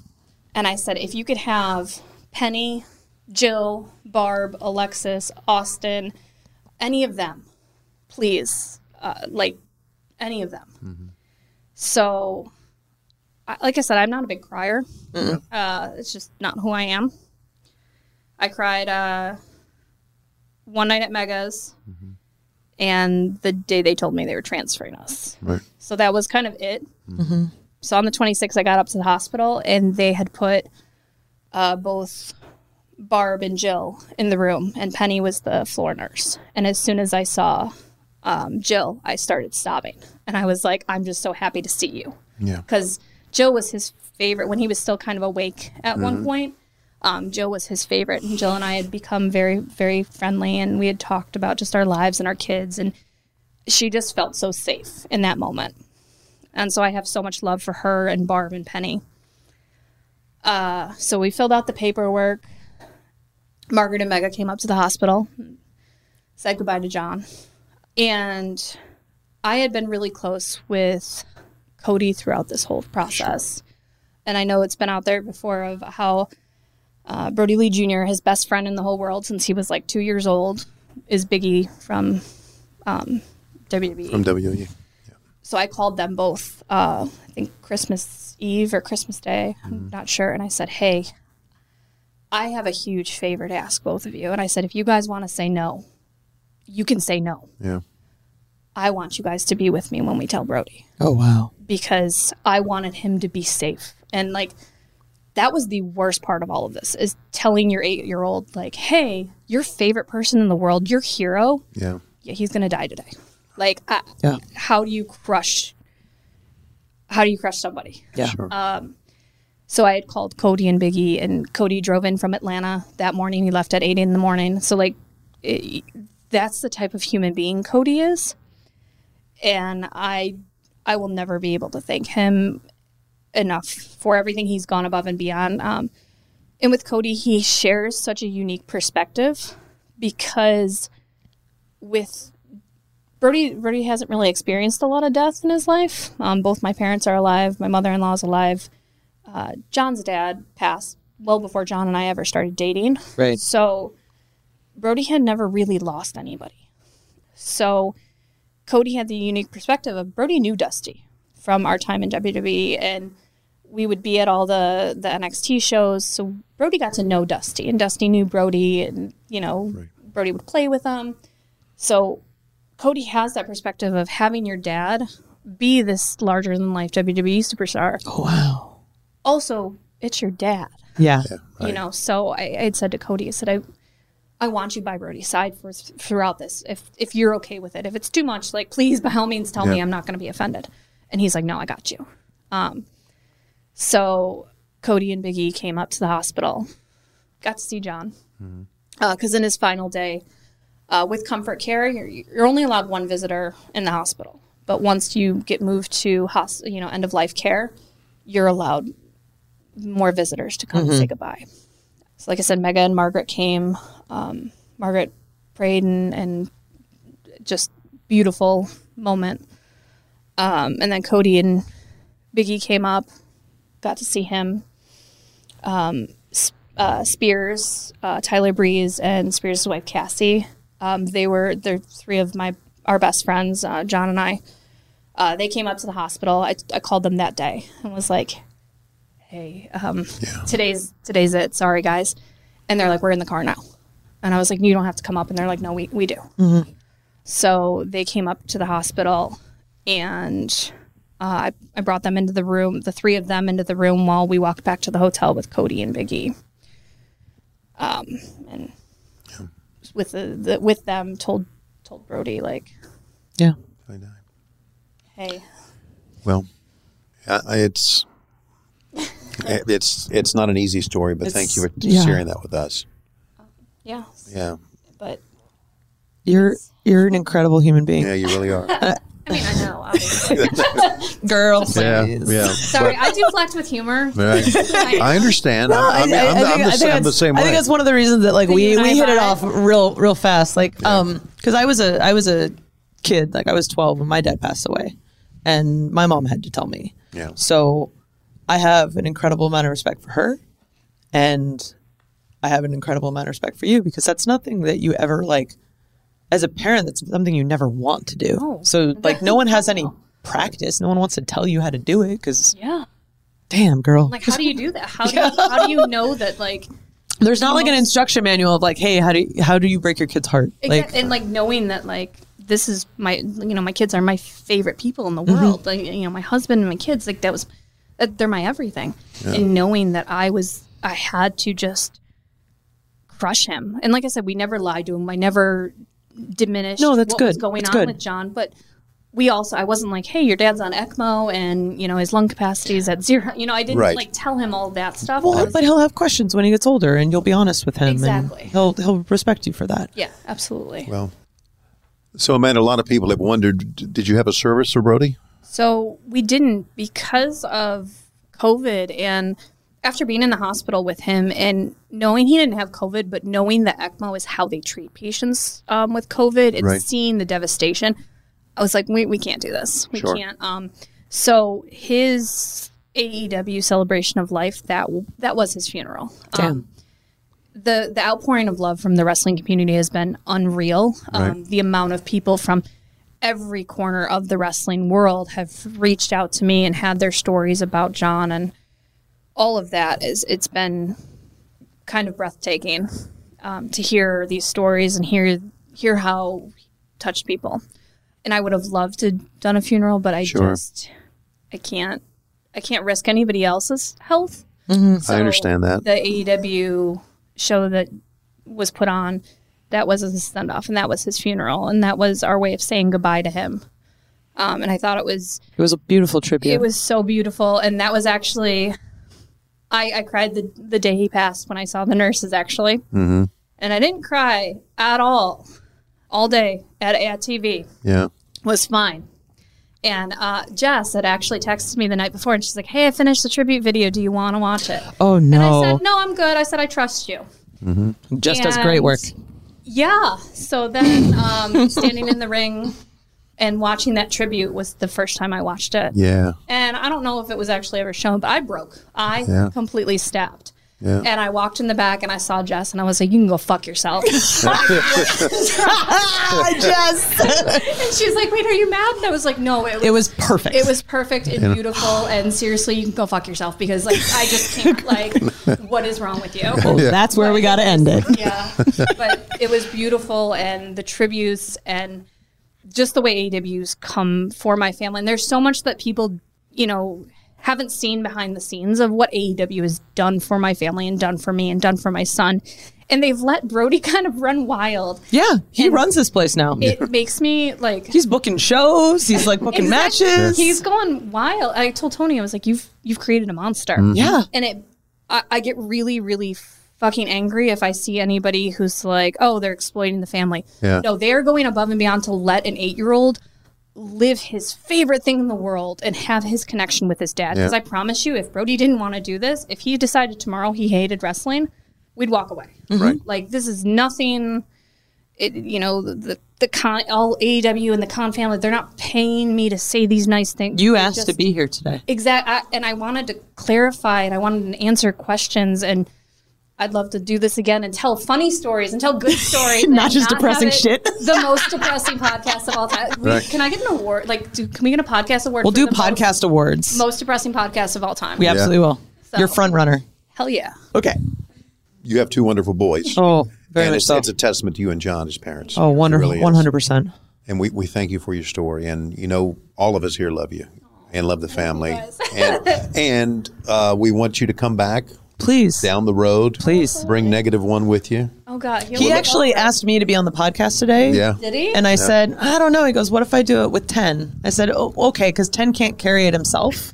and I said, if you could have Penny, Jill, Barb, Alexis, Austin, any of them, please, uh, like any of them. So, I, like I said, I'm not a big crier. Uh, it's just not who I am. I cried uh, one night at Megha's and the day they told me they were transferring us. Right. So that was kind of it. So on the 26th, I got up to the hospital and they had put uh, both Barb and Jill in the room, and Penny was the floor nurse. And as soon as I saw um, Jill, I started sobbing. And I was like, I'm just so happy to see you. Yeah. Because Jill was his favorite when he was still kind of awake at one point. Um, Jill was his favorite, and Jill and I had become very, very friendly, and we had talked about just our lives and our kids, and she just felt so safe in that moment. And so I have so much love for her and Barb and Penny. Uh, so we filled out the paperwork. Margaret and Megha came up to the hospital, said goodbye to Jon. And I had been really close with Cody throughout this whole process. And I know it's been out there before of how uh, Brodie Lee Jr., his best friend in the whole world since he was like two years old, is Biggie from um, WWE From E. WE. so I called them both. Uh, I think Christmas Eve or Christmas Day. I'm not sure. And I said, "Hey, I have a huge favor to ask both of you." And I said, "If you guys want to say no, you can say no. Yeah. I want you guys to be with me when we tell Brodie Oh wow. because I wanted him to be safe. And like that was the worst part of all of this is telling your 8-year-old like, "Hey, your favorite person in the world, your hero, Yeah. yeah, he's going to die today." Like I, Yeah. how do you crush how do you crush somebody? Yeah. Sure. Um, so I had called Cody and Biggie, and Cody drove in from Atlanta that morning. He left at eight in the morning. So like, it, that's the type of human being Cody is, and I, I will never be able to thank him enough for everything he's gone above and beyond. Um, and with Cody, he shares such a unique perspective because with Brodie, Brodie hasn't really experienced a lot of death in his life. Um, both my parents are alive. My mother-in-law is alive. Uh, Jon's dad passed well before Jon and I ever started dating. Right. So Brodie had never really lost anybody. So Cody had the unique perspective of Brodie knew Dusty from our time in WWE and we would be at all the the NXT shows. So Brodie got to know Dusty and Dusty knew Brodie and you know Brody would play with him. So Cody has that perspective of having your dad be this larger than life WWE superstar. Oh wow. Also, it's your dad Yeah. you know so I, I had said to cody i said i i want you by brodie's side for throughout this if if you're okay with it. If it's too much like please by all means tell me i'm not going to be offended. And he's like no i got you. Um so cody and biggie came up to the hospital got to see jon because in his final day uh, with comfort care you're, you're only allowed one visitor in the hospital. But once you get moved to hos- you know end of life care you're allowed more visitors to come and say goodbye. So, like I said, Megha and Margaret came. Um, Margaret prayed and, and just beautiful moment. Um, and then Cody and Biggie came up, got to see him. Um, uh, Spears, uh, Tyler Breeze, and Spears' wife Cassie. Um, they were they're three of my our best friends, uh, Jon and I. Uh, they came up to the hospital. I, I called them that day and was like, "Hey, um, today's today's it. Sorry, guys." And they're like, "We're in the car now," and I was like, "You don't have to come up." And they're like, "No, we we do." So they came up to the hospital, and uh, I I brought them into the room, the three of them into the room while we walked back to the hotel with Cody and Biggie. Um, and with the, the with them told told Brodie like, Yeah. I know. "Hey, Well, uh, it's (laughs) it's it's not an easy story, but thank you for yeah. sharing that with us. Yeah," Yeah, but You're you're an incredible human being. yeah, you really are. (laughs) I mean, I know. Obviously. (laughs) Girl, (laughs) yeah, please. yeah. Sorry, I do flex with humor. Right. I understand. I'm, I mean, I'm, the- I'm the, same, I'm the same I way. think that's one of the reasons that like we, we hit it off real real fast. Like um because I was a I was a kid like I was 12 when my dad passed away, and my mom had to tell me. Yeah. So I have an incredible amount of respect for her, and I have an incredible amount of respect for you because that's nothing that you ever like. As a parent, that's something you never want to do. So like, no one has any practice. No one wants to tell you how to do it because, Yeah. damn, girl, Like, how do you do that? How do you, (laughs) how do you know that like There's not like an instruction manual of like, hey, how do you, how do you break your kid's heart? Like, and like knowing that like this is my you know my kids are my favorite people in the Mm-hmm. world. Like you know my husband and my kids like that was they're my everything. And knowing that I was I had to just crush him. And like I said, we never lied to him. I never diminished No, that's what was good. going That's on good. with Jon, but. We also, I wasn't like, hey, your dad's on ECMO and, you know, his lung capacity is at zero. You know, I didn't Right. like tell him all that stuff. Well, was- but he'll have questions when he gets older, and you'll be honest with him, Exactly. and he'll he'll respect you for that. yeah, absolutely. well, so Amanda, a lot of people have wondered: Did you have a service for Brodie? So we didn't because of COVID and after being in the hospital with him and knowing he didn't have COVID, but knowing that ECMO is how they treat patients um, with COVID and Right. seeing the devastation, I was like, we, we can't do this. We Sure. can't. Um, so his AEW celebration of life that that was his funeral. Um, the the outpouring of love from the wrestling community has been unreal. Um, Right. The amount of people from every corner of the wrestling world have reached out to me and had their stories about Jon and all of that is it's been kind of breathtaking um, to hear these stories and hear hear how he touched people. And I would have loved to done a funeral, but I Sure. just I can't I can't risk anybody else's health. I understand that. The AEW show that was put on, that was his send off, and that was his funeral, and that was our way of saying goodbye to him. Um, and I thought it was It was a beautiful tribute. it was so beautiful, and that was actually, I, I cried the the day he passed when I saw the nurses actually, mm-hmm. and I didn't cry at all, all day at at TV Yeah. was fine. And uh, Jess had actually texted me the night before, and she's like, "Hey, I finished the tribute video. Do you want to watch it?" oh no. And I no, said, "No, I'm good." I said, "I trust you." just does great work. Yeah. So then, um, standing in the ring and watching that tribute was the first time I watched it. Yeah. And I don't know if it was actually ever shown, but I broke. I Yeah. completely snapped. Yeah. And I walked in the back and I saw Jess and I was like, "You can go fuck yourself." (laughs) (laughs) Jess. (laughs) and Jess, she's like, "Wait, are you mad?" And I was like, "No, it was, it was perfect. it was perfect and beautiful. And seriously, you can go fuck yourself because like I just can't. Like, what is wrong with you?" Well, That's where we got to end it. yeah. But it was beautiful and the tributes and just the way AEW's come for my family. And there's so much that people, you know, haven't seen behind the scenes of what AEW has done for my family and done for me and done for my son. And they've let Brodie (laughs) kind of run wild. Yeah, he runs this place now. It makes me like He's booking shows. He's like booking Exactly. matches. He's going wild. I told Tony, I was like, "You've you've created a monster." Mm-hmm. yeah. and it I, I get really really fucking angry if i see anybody who's like oh they're exploiting the family Yeah. no they're going above and beyond to let an eight year old live his favorite thing in the world and have his connection with his dad because Yeah. i promise you if brodie didn't want to do this if he decided tomorrow he hated wrestling we'd walk away mm-hmm. Right. like this is nothing it you know the the Khan all AEW and the Khan family they're not paying me to say these nice things You They asked to be here today. exact I, and i wanted to clarify and i wanted to answer questions and i'd love to do this again and tell funny stories and tell good (laughs) stories Not just have depressing shit. (laughs) the most depressing podcast of all time We- Right. can i get an award like do, can we get a podcast award We'll for do the most- podcast awards. most, depressing podcast of all time we absolutely will. You're front runner. hell yeah Okay. You have two wonderful boys. Oh, very and much it's, so. it's a testament to you and Jon as parents. oh, wonderful. really. One hundred percent. And we, we thank you for your story. And, you know, all of us here love you and love the family. and (laughs) and uh, we want you to come back Please. down the road. Please. Bring negative one with you. oh god he'll He actually asked me to be on the podcast today. Yeah. did he And I said, I don't know. He goes, What if I do it with 10? I said, oh, Okay, because 10 can't carry it himself.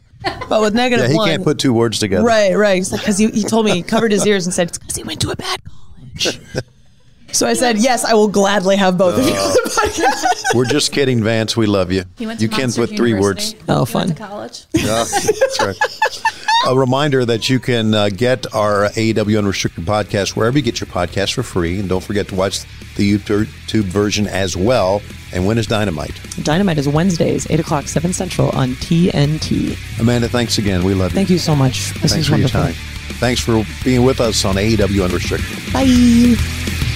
But with negative Yeah, he one. can't put two words together. Right, right. He's like, because he, he told me, he covered his ears and said, It's because he went to a bad college. so I said, Yes, I will gladly have both of you on the oh. podcast. We're just kidding, Vance. We love you. he went to you can Monster put three words. Oh, He fun. went to college Yeah, that's right. A reminder that you can uh, get our AEW Unrestricted podcast wherever you get your podcast for free. And don't forget to watch the YouTube version as well. And when is Dynamite? Dynamite is Wednesdays, 8 o'clock, 7 Central on TNT. Amanda, thanks again. We love you. Thank you so much. This Thanks is for your wonderful. time. Thanks for being with us on AEW Unrestricted. Bye.